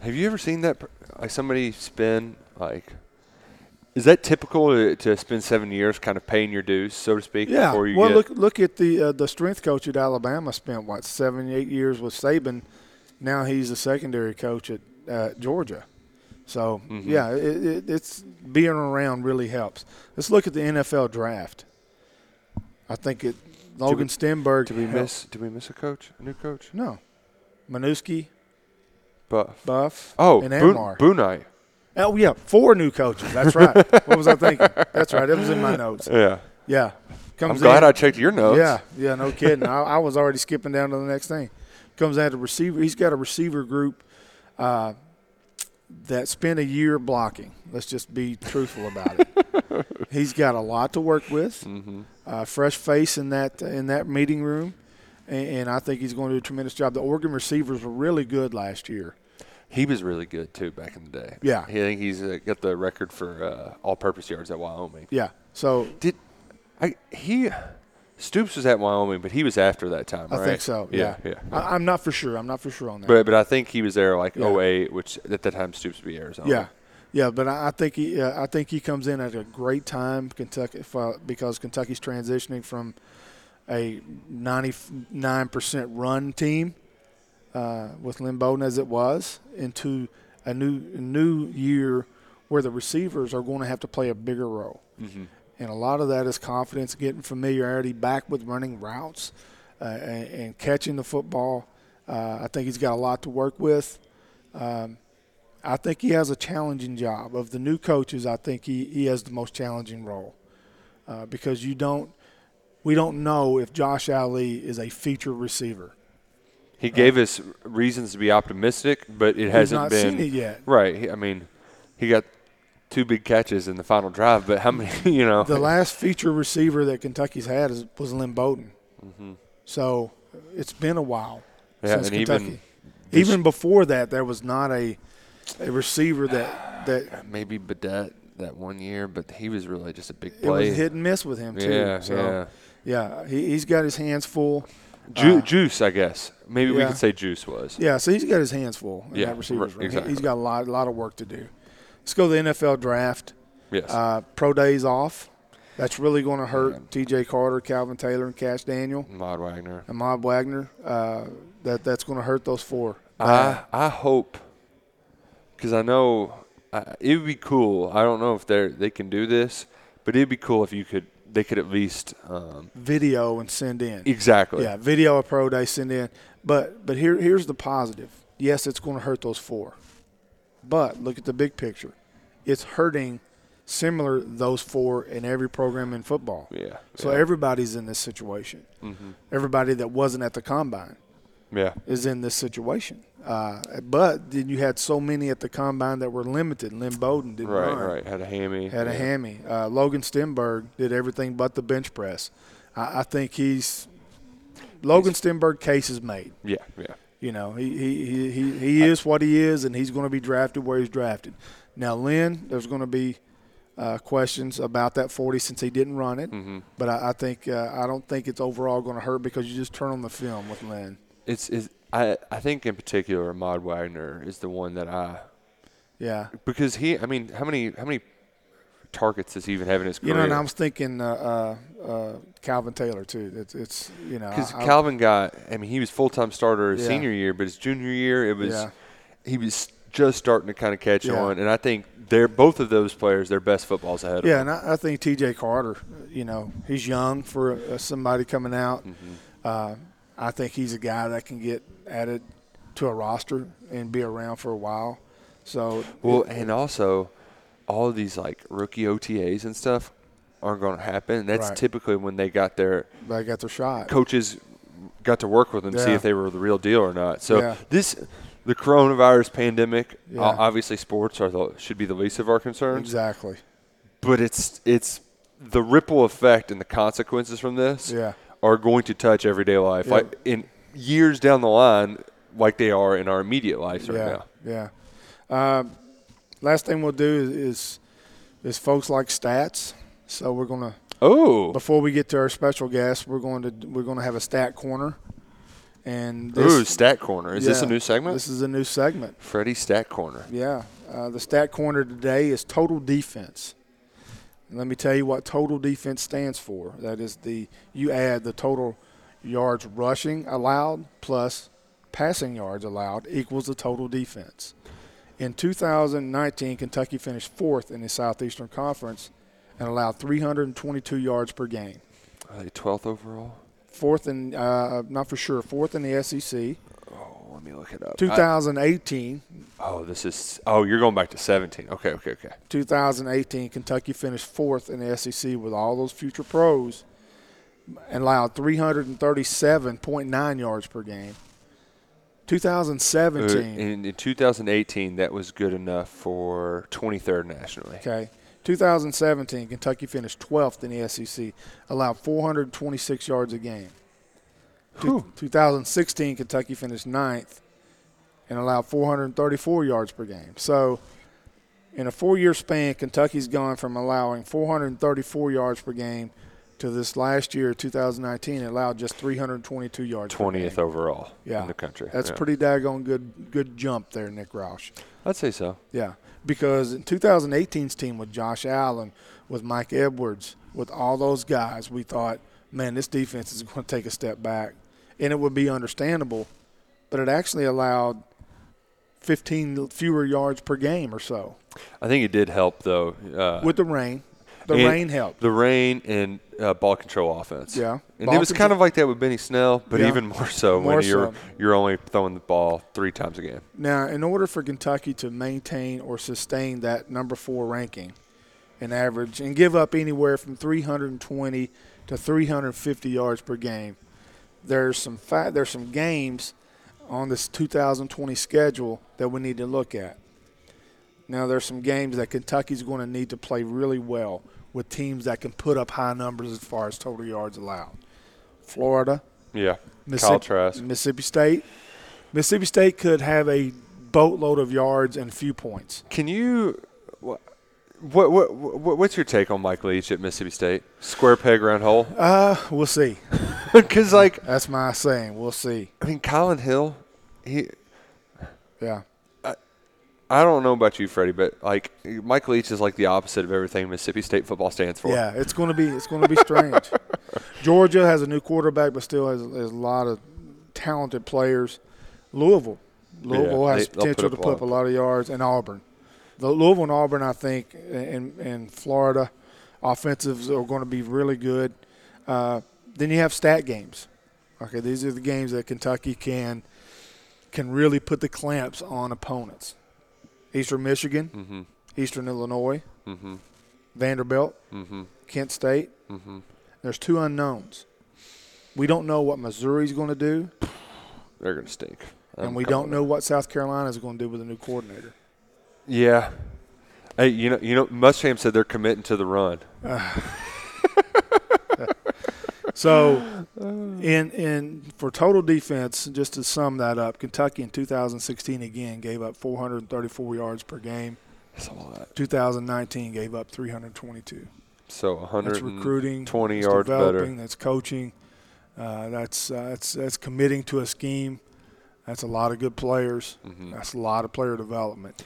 S3: have you ever seen that? Like somebody spend like. Is that typical to, to spend seven years kind of paying your dues, so to speak?
S2: Yeah.
S3: Before you
S2: Well,
S3: get,
S2: look look at the uh, the strength coach at Alabama spent what seven eight years with Saban. Now he's a secondary coach at uh, Georgia. So
S3: Mhm.
S2: yeah, it, it, it's being around really helps. Let's look at the NFL draft. I think it Logan Stenberg.
S3: Did we miss? Did we miss a coach? A new coach?
S2: No, Manusky,
S3: Buff.
S2: Buff,
S3: Oh,
S2: and Amar.
S3: Boonite.
S2: Oh yeah, four new coaches. That's right. [laughs] what was I thinking? That's right. It was in my notes.
S3: Yeah.
S2: Yeah, Comes I'm
S3: glad
S2: in.
S3: I checked your notes.
S2: Yeah, yeah, no kidding. I, I was already skipping down to the next thing. Comes down to receiver. He's got a receiver group uh, that spent a year blocking. Let's just be truthful about it. [laughs] He's got a lot to work with.
S3: Mm-hmm.
S2: Uh, fresh face in that in that meeting room, and, and I think he's going to do a tremendous job. The Oregon receivers were really good last year.
S3: He was really good too back in the day.
S2: Yeah.
S3: I think he's got the record for uh, all-purpose yards at Wyoming.
S2: Yeah. So
S3: Did I? He Stoops was at Wyoming, but he was after that time,
S2: I think so.
S3: Yeah,
S2: Yeah.
S3: yeah.
S2: I, I'm not for sure. I'm not for sure on that.
S3: but but I think he was there like
S2: Yeah.
S3: 08, which at that time Stoops would be Arizona.
S2: Yeah, yeah, but I, I think he, uh, I think he comes in at a great time, Kentucky, for, because Kentucky's transitioning from a 99 percent run team uh, with Lynn Bowden as it was into a new new year where the receivers are going to have to play a bigger role,
S3: Mhm.
S2: And a lot of that is confidence, getting familiarity back with running routes, uh, and, and catching the football. Uh, I think he's got a lot to work with. Um, I think he has a challenging job. Of the new coaches, I think he, he has the most challenging role uh, because you don't, we don't know if Josh Ali is a feature receiver.
S3: He gave us reasons to be optimistic, but it hasn't been
S2: seen it yet.
S3: Right. I mean, he got two big catches in the final drive, but how many? [laughs] You know,
S2: The last feature receiver that Kentucky's had is, was Lynn Bowden. So it's been a while
S3: Mm-hmm. Yeah,
S2: since
S3: and even
S2: Kentucky.
S3: this-
S2: Even before that, there was not a a receiver that that
S3: maybe Badette that one year, but he was really just a big play.
S2: it was hit and miss with him too.
S3: Yeah,
S2: so,
S3: yeah.
S2: yeah. He, he's got his hands full.
S3: Ju-
S2: Uh,
S3: Juice, I guess. Maybe we could say Juice was.
S2: Yeah, so he's got his hands full
S3: Yeah,
S2: receivers
S3: right.
S2: He-
S3: exactly.
S2: He's got a lot, a lot of work to do. Let's go to the NFL draft.
S3: Yes.
S2: Uh, pro days off. That's really going to hurt T.J. Carter, Calvin Taylor, and Kash Daniel,
S3: Ahmad Wagner.
S2: and Ahmad Wagner. Uh, that that's going to hurt those four.
S3: I I hope because I know I, it would be cool. I don't know if they they can do this, but it'd be cool if you could. They could at least um,
S2: video and send in.
S3: exactly.
S2: Yeah, video of pro day send in. But but here here's the positive. Yes, it's going to hurt those four. But look at the big picture. It's hurting similar those four in every program in football.
S3: Yeah.
S2: So
S3: yeah.
S2: everybody's in this situation.
S3: Mhm.
S2: Everybody that wasn't at the combine
S3: yeah.
S2: is in this situation. Uh, but then you had so many at the combine that were limited. Lynn Bowden didn't
S3: Right.
S2: run.
S3: Right. Had a hammy.
S2: Had a hammy. Uh, Logan Stenberg did everything but the bench press. I, I think he's Logan Stenberg case is made.
S3: Yeah. Yeah.
S2: You know, he he, he, he, he is what he is, and he's going to be drafted where he's drafted. Now, Lynn, there's going to be uh, questions about that 40 since he didn't run it,
S3: Mhm.
S2: but I, I think uh, I don't think it's overall going to hurt because you just turn on the film with Lynn.
S3: It's, it's I I think in particular Ahmad Wagner is the one that I
S2: Yeah,
S3: because he I mean how many how many targets does he even have in his
S2: you know, and I was thinking uh, uh, uh, Calvin Taylor too. It's, it's you know,
S3: Because Calvin got, I mean, he was full time starter his
S2: Yeah.
S3: senior year, but his junior year, it was,
S2: Yeah.
S3: he was just starting to kind of catch
S2: Yeah.
S3: on. And I think they're both of those players, their best footballs ahead
S2: Yeah,
S3: of them.
S2: and I, I think T.J. Carter, you know, he's young for uh, somebody coming out.
S3: Mm-hmm.
S2: Uh, I think he's a guy that can get added to a roster and be around for a while. So,
S3: Well, and also, all of these like rookie OTAs and stuff aren't going to happen. That's
S2: Right.
S3: typically when they got their
S2: they got their shot.
S3: coaches got to work with them, see if they were the real deal or not. So
S2: Yeah.
S3: this, the coronavirus pandemic,
S2: Yeah.
S3: obviously sports are the, should be the least of our concerns.
S2: Exactly.
S3: but it's it's the ripple effect and the consequences from this
S2: Yeah.
S3: are going to touch everyday life
S2: Yeah.
S3: like in years down the line like they are in our immediate lives right
S2: yeah.
S3: now
S2: Yeah. Um, last thing we'll do is, is is folks like stats. So we're gonna
S3: oh
S2: before we get to our special guest, we're going to we're going to have a stat corner. And this,
S3: ooh stat corner is this a new segment
S2: This is a new segment.
S3: freddie stat corner
S2: Yeah. Uh, the stat corner today is total defense. And let me tell you what total defense stands for. That is the you add the total yards rushing allowed plus passing yards allowed equals the total defense. In 2019, Kentucky finished fourth in the Southeastern Conference and allowed 322 yards per game.
S3: are they 12th overall
S2: Fourth in, uh, not for sure, fourth in the SEC.
S3: oh let me look it up I-
S2: 2018,
S3: oh this is oh you're going back to 17 okay okay okay
S2: 2018, Kentucky finished fourth in the SEC with all those future pros and allowed 337.9 yards per game.
S3: Uh,
S2: 2017,
S3: in, in 2018 that was good enough for 23rd nationally
S2: okay. 2017, Kentucky finished 12th in the SEC, allowed 426 yards a game. Two- 2016, Kentucky finished ninth and allowed 434 yards per game. So, in a four-year span, Kentucky's gone from allowing 434 yards per game to this last year, 2019, it allowed just 322 yards. per
S3: 20th overall
S2: Yeah.
S3: in the country
S2: That's
S3: Yeah.
S2: pretty daggone good. Good jump there, Nick Roush.
S3: I'd say so
S2: Yeah, because in 2018's team with Josh Allen, with Mike Edwards, with all those guys, we thought, man, this defense is going to take a step back, and it would be understandable, but it actually allowed 15 fewer yards per game or so
S3: I think it did help though. Uh,
S2: with the rain. The rain helped.
S3: The rain and uh, ball control offense.
S2: Yeah.
S3: and
S2: Ball
S3: it was kind of like that with Benny Snell, but
S2: Yeah.
S3: even more so
S2: More
S3: when you're
S2: so.
S3: you're only throwing the ball three times a game.
S2: Now, in order for Kentucky to maintain or sustain that number four ranking in average and give up anywhere from 320 to 350 yards per game, there's some fa- there's some games on this 2020 schedule that we need to look at. Now, there's some games that Kentucky's going to need to play really well with teams that can put up high numbers as far as total yards allowed. Florida,
S3: Yeah. Kyle
S2: Mississippi,
S3: Trask.
S2: Mississippi State. Mississippi State could have a boatload of yards and a few points.
S3: Can you what what what, what what's your take on Mike Leach at Mississippi State? Square peg round hole?
S2: Uh, we'll see. [laughs]
S3: Because like
S2: That's my saying. We'll see.
S3: I mean, Colin Hill, he
S2: Yeah.
S3: I don't know about you, Freddie, but like Mike Leach is like the opposite of everything Mississippi State football stands for.
S2: Yeah, it's going to be it's going to be strange. [laughs] Georgia has a new quarterback, but still has, has a lot of talented players. Louisville, Louisville
S3: Yeah,
S2: has
S3: they- they'll put
S2: potential to put up a lot of yards, and Auburn. The Louisville and Auburn, I think, in in Florida, offensives are going to be really good. Uh, then you have stat games. Okay, these are the games that Kentucky can can really put the clamps on opponents. Eastern Michigan,
S3: Mm-hmm.
S2: Eastern Illinois,
S3: Mm-hmm.
S2: Vanderbilt,
S3: Mm-hmm.
S2: Kent State.
S3: Mm-hmm.
S2: There's two unknowns. We don't know what Missouri's going to do, [sighs]
S3: They're gonna stink.
S2: and
S3: I'm
S2: we don't know what South Carolina is going to do with a new coordinator.
S3: Yeah. Hey, you know, you know, Muschamp said they're committing to the run. [sighs] [laughs]
S2: So, [gasps] in in for total defense, just to sum that up, Kentucky in 2016 again gave up 434 yards per game.
S3: That's a lot.
S2: 2019 gave up 322.
S3: So 100
S2: That's
S3: 120
S2: recruiting, that's
S3: yards better.
S2: developing, that's coaching, uh, that's uh, that's that's committing to a scheme. That's a lot of good players.
S3: Mm-hmm.
S2: That's a lot of player development.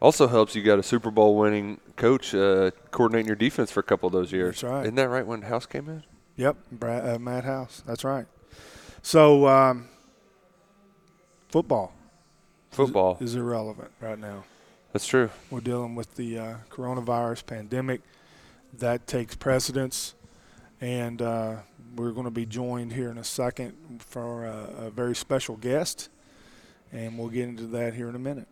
S3: Also helps you got a Super Bowl winning coach uh, coordinating your defense for a couple of those years.
S2: That's right.
S3: Isn't that right when House came in?
S2: Yep, Brad, uh, Matt House. That's right. So, um, football
S3: Football.
S2: is irrelevant right now.
S3: That's true.
S2: We're dealing with the uh, coronavirus pandemic that takes precedence, and uh, we're going to be joined here in a second for a, a very special guest, and we'll get into that here in a minute.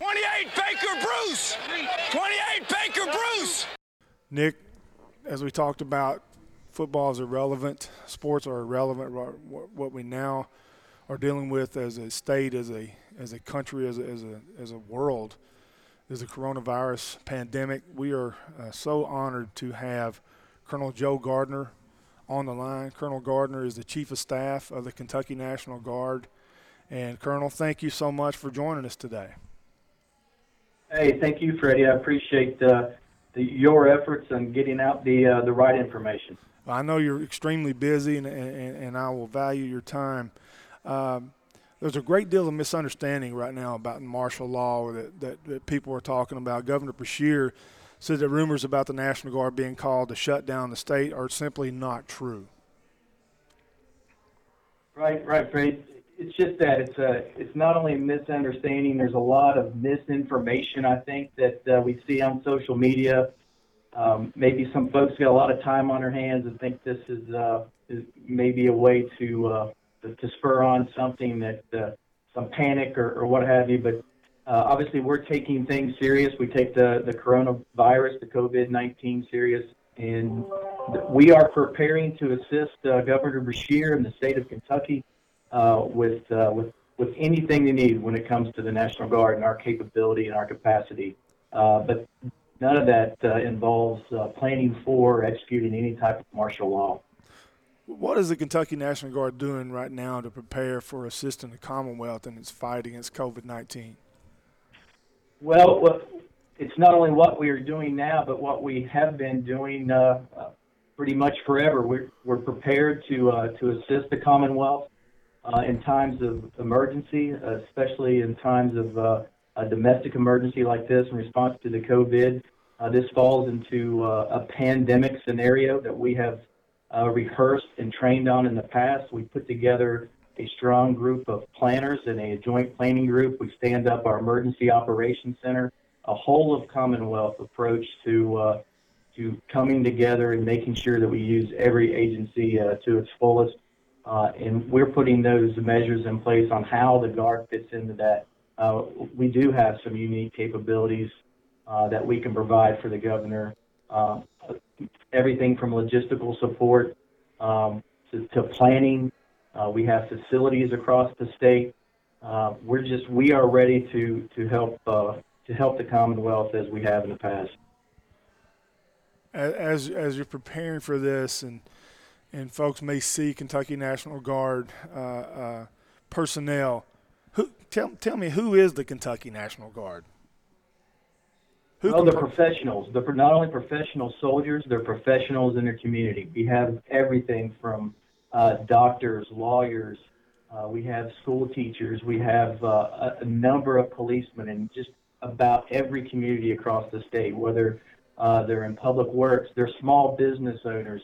S4: 28 Baker Bruce! 28 Baker Bruce!
S2: Nick, as we talked about, football is irrelevant. Sports are irrelevant. What we now are dealing with as a state, as a as a country, as a, as a as a world, is the coronavirus pandemic. We are uh, so honored to have Colonel Joe Gardner on the line. Colonel Gardner is the chief of staff of the Kentucky National Guard. And Colonel, thank you so much for joining us today.
S5: Hey, thank you, Freddie. I appreciate uh, the, your efforts in getting out the uh, the right information.
S2: I know you're extremely busy, and, and, and I will value your time. Um, there's a great deal of misunderstanding right now about martial law that, that, that people are talking about. Governor Beshear said that rumors about the National Guard being called to shut down the state are simply not true.
S5: Right, right, Freddie. It's just that it's a it's not only a misunderstanding. There's a lot of misinformation. I think that uh, we see on social media. Um, maybe some folks got a lot of time on their hands and think this is, uh, is maybe a way to, uh, to spur on something that uh, some panic or, or what have you. But uh, obviously, we're taking things serious. We take the the coronavirus, the COVID-19 serious, and we are preparing to assist uh, Governor Beshear and the state of Kentucky uh, with uh, with with anything they need when it comes to the National Guard and our capability and our capacity. Uh, but none of that uh, involves uh, planning for or executing any type of martial law.
S2: What is the Kentucky National Guard doing right now to prepare for assisting the Commonwealth in its fight against COVID 19?
S5: Well, it's not only what we are doing now, but what we have been doing uh, uh, pretty much forever. We're, we're prepared to uh, to assist the Commonwealth uh, in times of emergency, especially in times of uh, a domestic emergency like this in response to the COVID. Uh, this falls into uh, a pandemic scenario that we have uh, rehearsed and trained on in the past. We put together a strong group of planners and a joint planning group. We stand up our emergency operations center, a whole of Commonwealth approach to uh, to coming together and making sure that we use every agency uh, to its fullest. Uh, and we're putting those measures in place on how the guard fits into that. Uh, we do have some unique capabilities uh, that we can provide for the governor. Uh, everything from logistical support um, to, to planning. We have facilities across the state we're just we are ready to to help to help the Commonwealth as we have in the past.
S2: as as you're preparing for this, and and folks may see Kentucky National Guard uh, uh, personnel. Tell tell me who is the Kentucky National Guard? Who
S5: Well, they're
S2: compro-
S5: professionals. They're not only professional soldiers, they're professionals in their community. We have everything from uh, doctors, lawyers, uh, we have school teachers, we have uh, a, a number of policemen in just about every community across the state, whether uh, they're in public works, they're small business owners.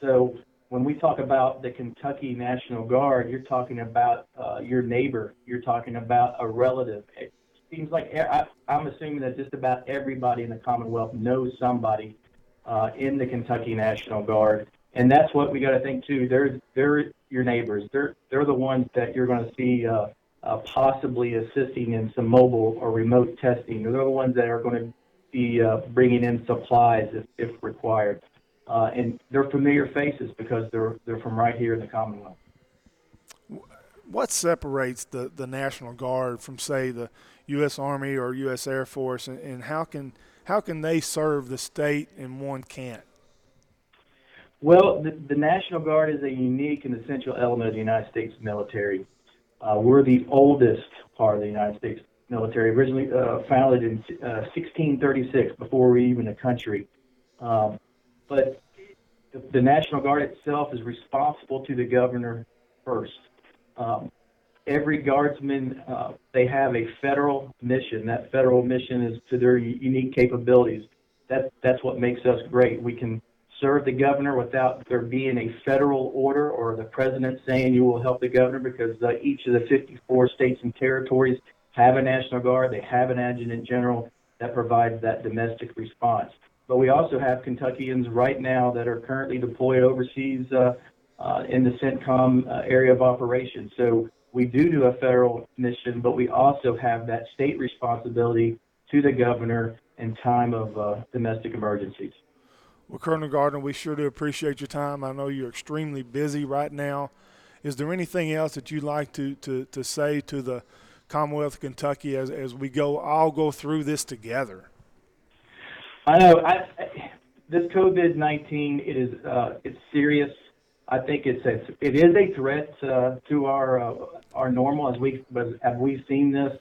S5: So when we talk about the Kentucky National Guard, you're talking about uh, your neighbor, you're talking about a relative. It seems like I, I'm assuming that just about everybody in the Commonwealth knows somebody uh, in the Kentucky National Guard, and that's what we got to think too. They're they're your neighbors. They're they're the ones that you're going to see uh, uh, possibly assisting in some mobile or remote testing. They're the ones that are going to be uh, bringing in supplies if, if required. Uh, and they're familiar faces because they're they're from right here in the Commonwealth.
S2: what separates the, the National Guard from, say, the U.S. Army or U.S. Air Force, and, and how can how can they serve the state and one can't?
S5: Well, the, the National Guard is a unique and essential element of the United States military. Uh, we're the oldest part of the United States military, originally uh, founded in uh, 1636, before we were even a country. Um, but the, the National Guard itself is responsible to the governor first. Um, every guardsman, uh, they have a federal mission. That federal mission is to their unique capabilities. That, that's what makes us great. We can serve the governor without there being a federal order or the president saying you will help the governor because uh, each of the 54 states and territories have a National Guard. They have an adjutant general that provides that domestic response. But we also have Kentuckians right now that are currently deployed overseas uh, uh, in the CENTCOM uh, area of operation. So we do do a federal mission, but we also have that state responsibility to the governor in time of uh, domestic emergencies.
S2: Well, Colonel Gardner, we sure do appreciate your time. I know you're extremely busy right now. Is there anything else that you'd like to, to, to say to the Commonwealth of Kentucky as, as we go all go through this together?
S5: I know. I, this COVID nineteen it is uh, it's serious. I think it's a, it is a threat uh, to our uh, our normal as we as we've seen this.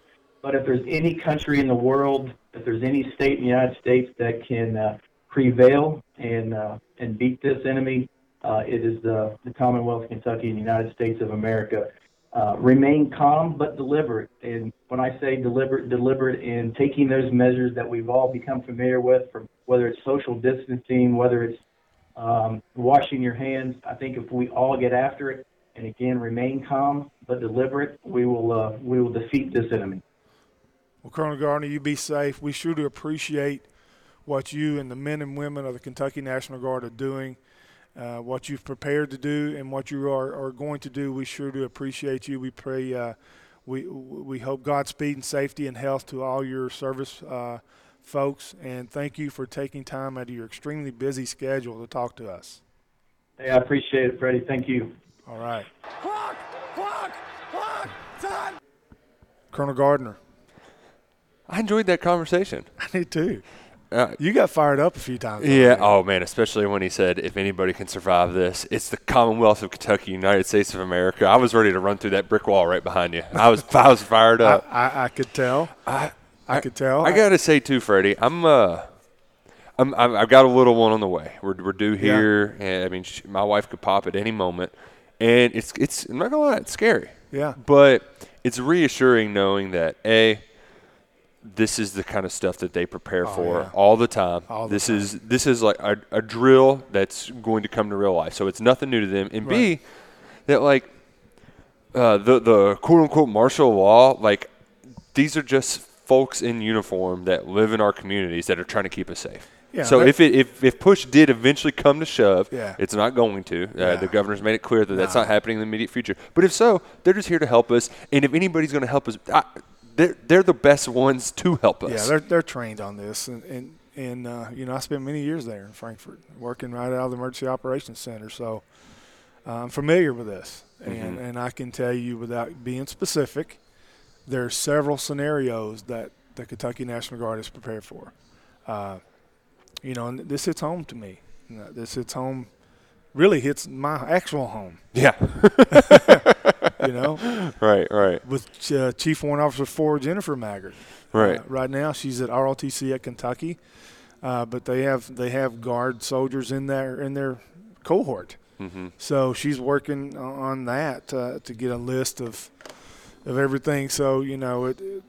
S5: But if there's any country in the world, if there's any state in the United States that can uh, prevail and uh, and beat this enemy, uh, it is the, the Commonwealth of Kentucky and the United States of America. Uh, remain calm but deliberate. And when I say deliberate, deliberate in taking those measures that we've all become familiar with, from whether it's social distancing, whether it's um, washing your hands. I think if we all get after it, and again remain calm but deliberate, we will uh, we will defeat this enemy.
S2: Well, Colonel Gardner, you be safe. We sure do appreciate what you and the men and women of the Kentucky National Guard are doing, uh, what you've prepared to do, and what you are, are going to do. We sure do appreciate you. We pray, uh, we we hope Godspeed and safety and health to all your service uh, folks, and thank you for taking time out of your extremely busy schedule to talk to us.
S5: Hey, I appreciate it, Freddie. Thank you.
S2: All right,
S4: Clock! Clock! Clock! Time!
S2: Colonel Gardner,
S3: I enjoyed that conversation. [laughs]
S2: I need too.
S3: Uh,
S2: You got fired up a few times.
S3: Yeah. Oh man, especially when he said, "If anybody can survive this, it's the Commonwealth of Kentucky, United States of America." I was ready to run through that brick wall right behind you. I was, I was fired [laughs] up.
S2: I, I could tell.
S3: I,
S2: I could tell.
S3: I gotta say too, Freddie, I'm uh, I'm, I'm I've got a little one on the way. We're we're due here, and I mean, sh my wife could pop at any moment, and it's it's I'm not gonna lie, it's scary.
S2: Yeah.
S3: But it's reassuring knowing that a this is the kind of stuff that they prepare for
S2: yeah.
S3: all the time.
S2: All the
S3: this
S2: time.
S3: is this is like a, a drill that's going to come to real life. So it's nothing new to them. And B, that like uh, the the quote unquote martial law, like these are just folks in uniform that live in our communities that are trying to keep us safe.
S2: Yeah,
S3: so if it if, if push did eventually come to shove,
S2: Yeah.
S3: it's not going to. Uh,
S2: Yeah.
S3: The governor's made it clear that that's
S2: No.
S3: not happening in the immediate future. But if so, they're just here to help us. And if anybody's going to help us, I, they're they're the best ones to help us.
S2: Yeah, they're they're trained on this, and and and uh, you know I spent many years there in Frankfort, working right out of the emergency operations center, so uh, I'm familiar with this, and
S3: Mm-hmm.
S2: and I can tell you without being specific there are several scenarios that the Kentucky National Guard is prepared for. Uh, you know, and this hits home to me. You know, this hits home, really hits my actual home.
S3: Yeah. [laughs] [laughs]
S2: You know, [laughs]
S3: right. Right.
S2: with uh, Chief Warrant Officer Four Jennifer Maggard.
S3: Right.
S2: Uh, right now, she's at ROTC at Kentucky, uh, but they have they have guard soldiers in their in their cohort.
S3: mm-hmm.
S2: So she's working on that uh, to get a list of of everything. So you know it, it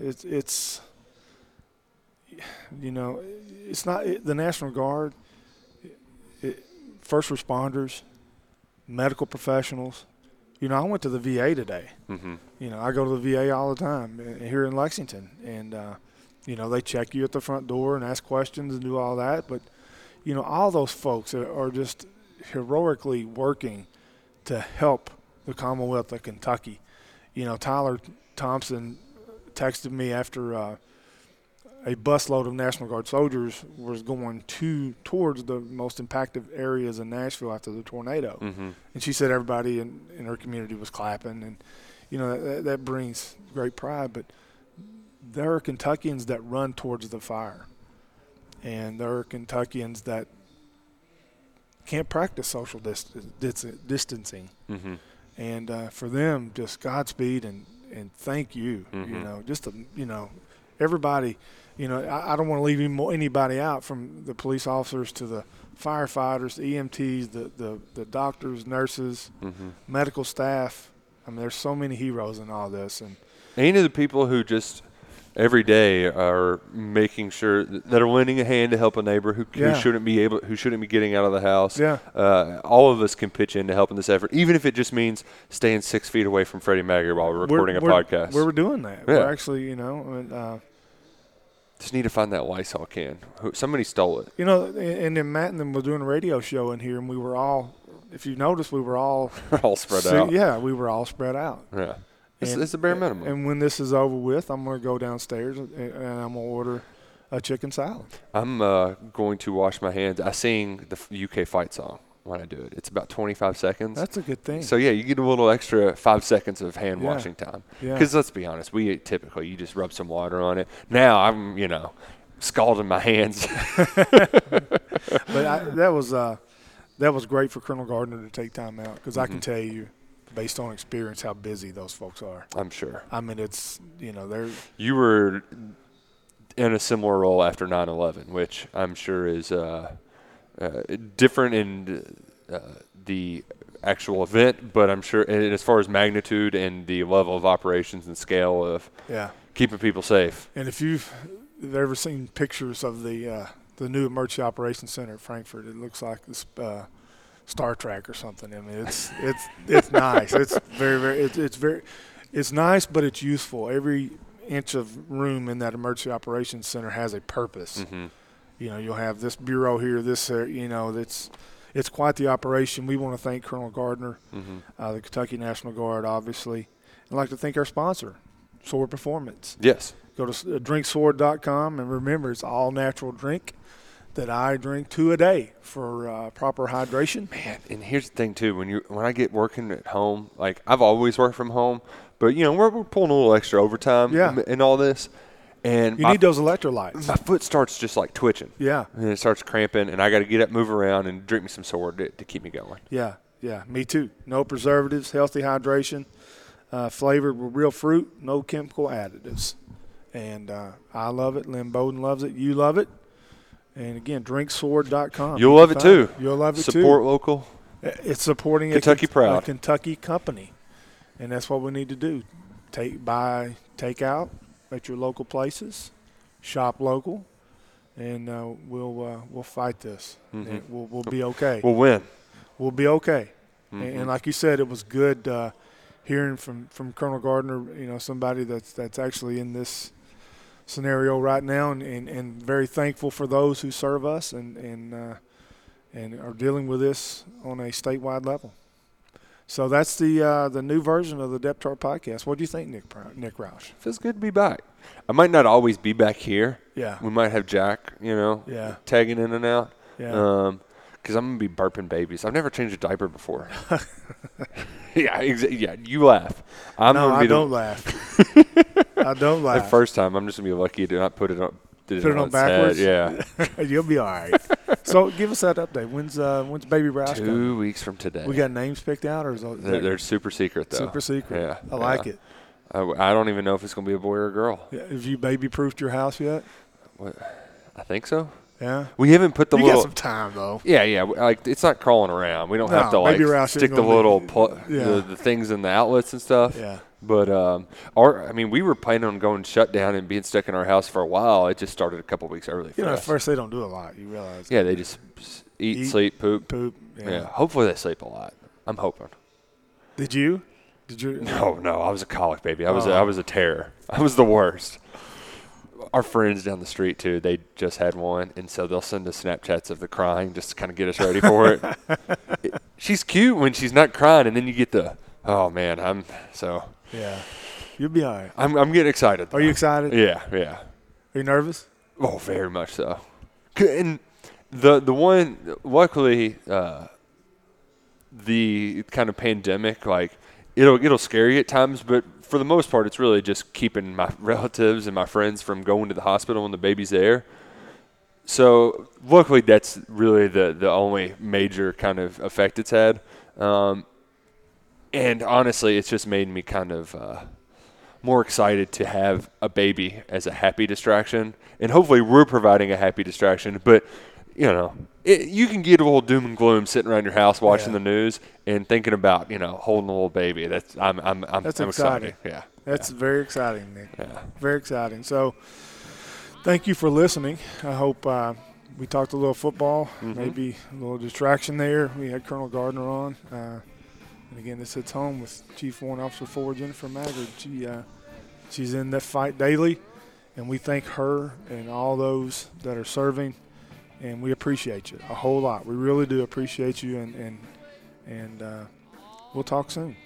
S2: it's it's you know it's not it, the National Guard, it, first responders, medical professionals. You know, I went to the VA today.
S3: Mm-hmm.
S2: You know, I go to the VA all the time uh, here in Lexington, and uh, you know they check you at the front door and ask questions and do all that. But you know, all those folks are, are just heroically working to help the Commonwealth of Kentucky. You know, Tyler Thompson texted me after uh, a busload of National Guard soldiers was going to towards the most impacted areas in Nashville after the tornado
S3: Mm-hmm.
S2: and she said everybody in, in her community was clapping and you know that, that brings great pride but there are kentuckians that run towards the fire and there are kentuckians that can't practice social dist- dis- distancing
S3: Mm-hmm.
S2: and uh, for them just godspeed and, and thank you you
S3: Mhm.
S2: know just to, you know everybody you know i, I don't want to leave any anybody out from the police officers to the firefighters the emts the, the, the doctors nurses
S3: Mm-hmm.
S2: medical staff i mean there's so many heroes in all this and
S3: Any of the people who just every day are making sure that are lending a hand to help a neighbor who,
S2: Yeah.
S3: who shouldn't be able who shouldn't be getting out of the house.
S2: Yeah.
S3: Uh, all of us can pitch in to help in this effort, even if it just means staying six feet away from Freddie Maggard while we're recording
S2: we're,
S3: a
S2: we're-
S3: podcast.
S2: we're doing that
S3: Yeah.
S2: we're actually you know and, uh,
S3: just need to find that Lysol can. Somebody stole it.
S2: you know and, and then matt and them were doing a radio show in here and we were all if you noticed we were all [laughs]
S3: all spread out.
S2: yeah we were all spread out
S3: Yeah. It's,
S2: And-
S3: it's the bare minimum.
S2: And when this is over with, I'm going to go downstairs and, and I'm going to order a chicken salad.
S3: I'm uh, going to wash my hands. I sing the UK fight song when I do it. It's about 25 seconds.
S2: That's a good thing.
S3: So yeah, you get a little extra five seconds of hand
S2: Yeah.
S3: washing time.
S2: Yeah.
S3: Because let's be honest, we typically you just rub some water on it. Now I'm you know scalding my hands. [laughs]
S2: but I, that was uh, that was great for Colonel Gardner to take time out because I can
S3: Mm-hmm.
S2: tell you, based on experience, how busy those folks are.
S3: I'm sure
S2: I mean, it's you know they're
S3: you were in a similar role after 9/11, which I'm sure is uh, uh, different in uh, the actual event, but I'm sure and as far as magnitude and the level of operations and scale of
S2: yeah.
S3: keeping people safe.
S2: And if you've ever seen pictures of the uh, the new Emergency Operations Center at Frankfort, it looks like this uh, Star Trek or something. I mean, it's it's it's nice. It's very very it's, it's very it's nice, but it's useful. Every inch of room in that Emergency Operations Center has a purpose.
S3: Mm-hmm.
S2: You know, you'll have this bureau here, this uh, you know, it's it's quite the operation. We want to thank Colonel Gardner,
S3: Mm-hmm.
S2: uh, the Kentucky National Guard, obviously. I'd like to thank our sponsor, Sword Performance.
S3: Yes.
S2: Go to uh, drinksword.com and remember it's all natural drink that I drink two a day for uh, proper hydration.
S3: Man, and here's the thing too. When you when I get working at home, like I've always worked from home, but you know we're, we're pulling a little extra overtime.
S2: Yeah.
S3: and, and all this, and
S2: You
S3: my,
S2: need those electrolytes.
S3: my foot starts just like twitching.
S2: Yeah,
S3: and it starts cramping, and I got to get up, move around, and drink me some sword to, to keep me going.
S2: yeah, yeah. Me too. No preservatives, healthy hydration, uh, flavored with real fruit, no chemical additives. And uh, I love it. Lynn Bowden loves it. You love it. And again, drinksword.com.
S3: You'll love it too.
S2: You'll love it too.
S3: Support local.
S2: It's supporting
S3: Kentucky
S2: a,
S3: proud.
S2: a Kentucky company, and that's what we need to do. Take buy takeout at your local places, shop local, and uh, we'll uh, we'll fight this.
S3: Mhm.
S2: And we'll we'll be okay.
S3: We'll win.
S2: we'll be okay. And,
S3: Mhm.
S2: and like you said, it was good uh, hearing from, from Colonel Gardner. You know, somebody that's that's actually in this scenario right now, and, and, and very thankful for those who serve us and and uh, and are dealing with this on a statewide level. So that's the uh, the new version of the Depth Chart podcast. What do you think, Nick Nick Roush?
S3: Feels good to be back. I might not always be back here.
S2: Yeah,
S3: We might have Jack, you know,
S2: yeah,
S3: tagging in and out.
S2: yeah.
S3: Um, because I'm gonna be burping babies. I've never changed a diaper before. [laughs] yeah, exa- yeah. You laugh. I'm
S2: no, [laughs] I don't
S3: the,
S2: laugh. I don't laugh.
S3: the first time. I'm just gonna be lucky to not put it on.
S2: Put it on
S3: its head.
S2: backwards?
S3: Yeah, [laughs]
S2: You'll be all right. So give us that update. When's uh, when's Baby Roush coming?
S3: two weeks from today.
S2: We got names picked out, or is it
S3: They're, they're super secret though.
S2: super secret?
S3: Yeah,
S2: I like
S3: yeah.
S2: it.
S3: I, I don't even know if it's gonna be a boy or a girl.
S2: Yeah, have you baby proofed your house yet?
S3: What? I think so.
S2: Yeah.
S3: We haven't put the
S2: you
S3: little.
S2: got some time though.
S3: Yeah, yeah. Like it's not crawling around. We don't have to like
S2: Baby Roush ain't
S3: stick the little pl-
S2: Yeah.
S3: the, the things in the outlets and stuff.
S2: Yeah.
S3: But um, our, I mean, we were planning on going shut down and being stuck in our house for a while. It just started a couple weeks early.
S2: You know, at first they don't do a lot. You realize?
S3: yeah, they just eat,
S2: Eat,
S3: sleep, poop.
S2: Poop.
S3: Yeah.
S2: Yeah.
S3: hopefully they sleep a lot. I'm hoping.
S2: Did you? Did you?
S3: No, no, I was a colic baby. I was, a,
S2: Oh.
S3: I was a terror. I was the worst. Our friends down the street too. They just had one, and so they'll send us Snapchats of the crying just to kind of get us ready for it. [laughs] It- She's cute when she's not crying, and then you get the, oh man, I'm so
S2: Yeah. You'll be all right.
S3: I'm I'm getting excited.
S2: Are you excited?
S3: Yeah, yeah.
S2: Are you nervous?
S3: Oh, very much so. And the the one, luckily, uh, the kind of pandemic, like it'll it'll scare you at times, but for the most part, it's really just keeping my [laughs] relatives and my friends from going to the hospital when the baby's there. So luckily, that's really the the only major kind of effect it's had. Um, and honestly, it's just made me kind of uh, more excited to have a baby as a happy distraction, and hopefully, we're providing a happy distraction. But you know, it, you can get a little doom and gloom sitting around your house watching
S2: Yeah.
S3: the news and thinking about you know holding a little baby. That's I'm I'm I'm,
S2: That's
S3: I'm
S2: exciting.
S3: excited. Yeah,
S2: That's very exciting, Nick.
S3: yeah.
S2: Very exciting. So, thank you for listening. I hope uh, we talked a little football,
S3: Mm-hmm.
S2: maybe a little distraction there. We had Colonel Gardner on. Uh, and again, this hits home with Chief Warrant Officer 4 Jennifer Maggard. She, uh, she's in that fight daily, and we thank her and all those that are serving, and we appreciate you a whole lot. We really do appreciate you, and, and, and uh, we'll talk soon.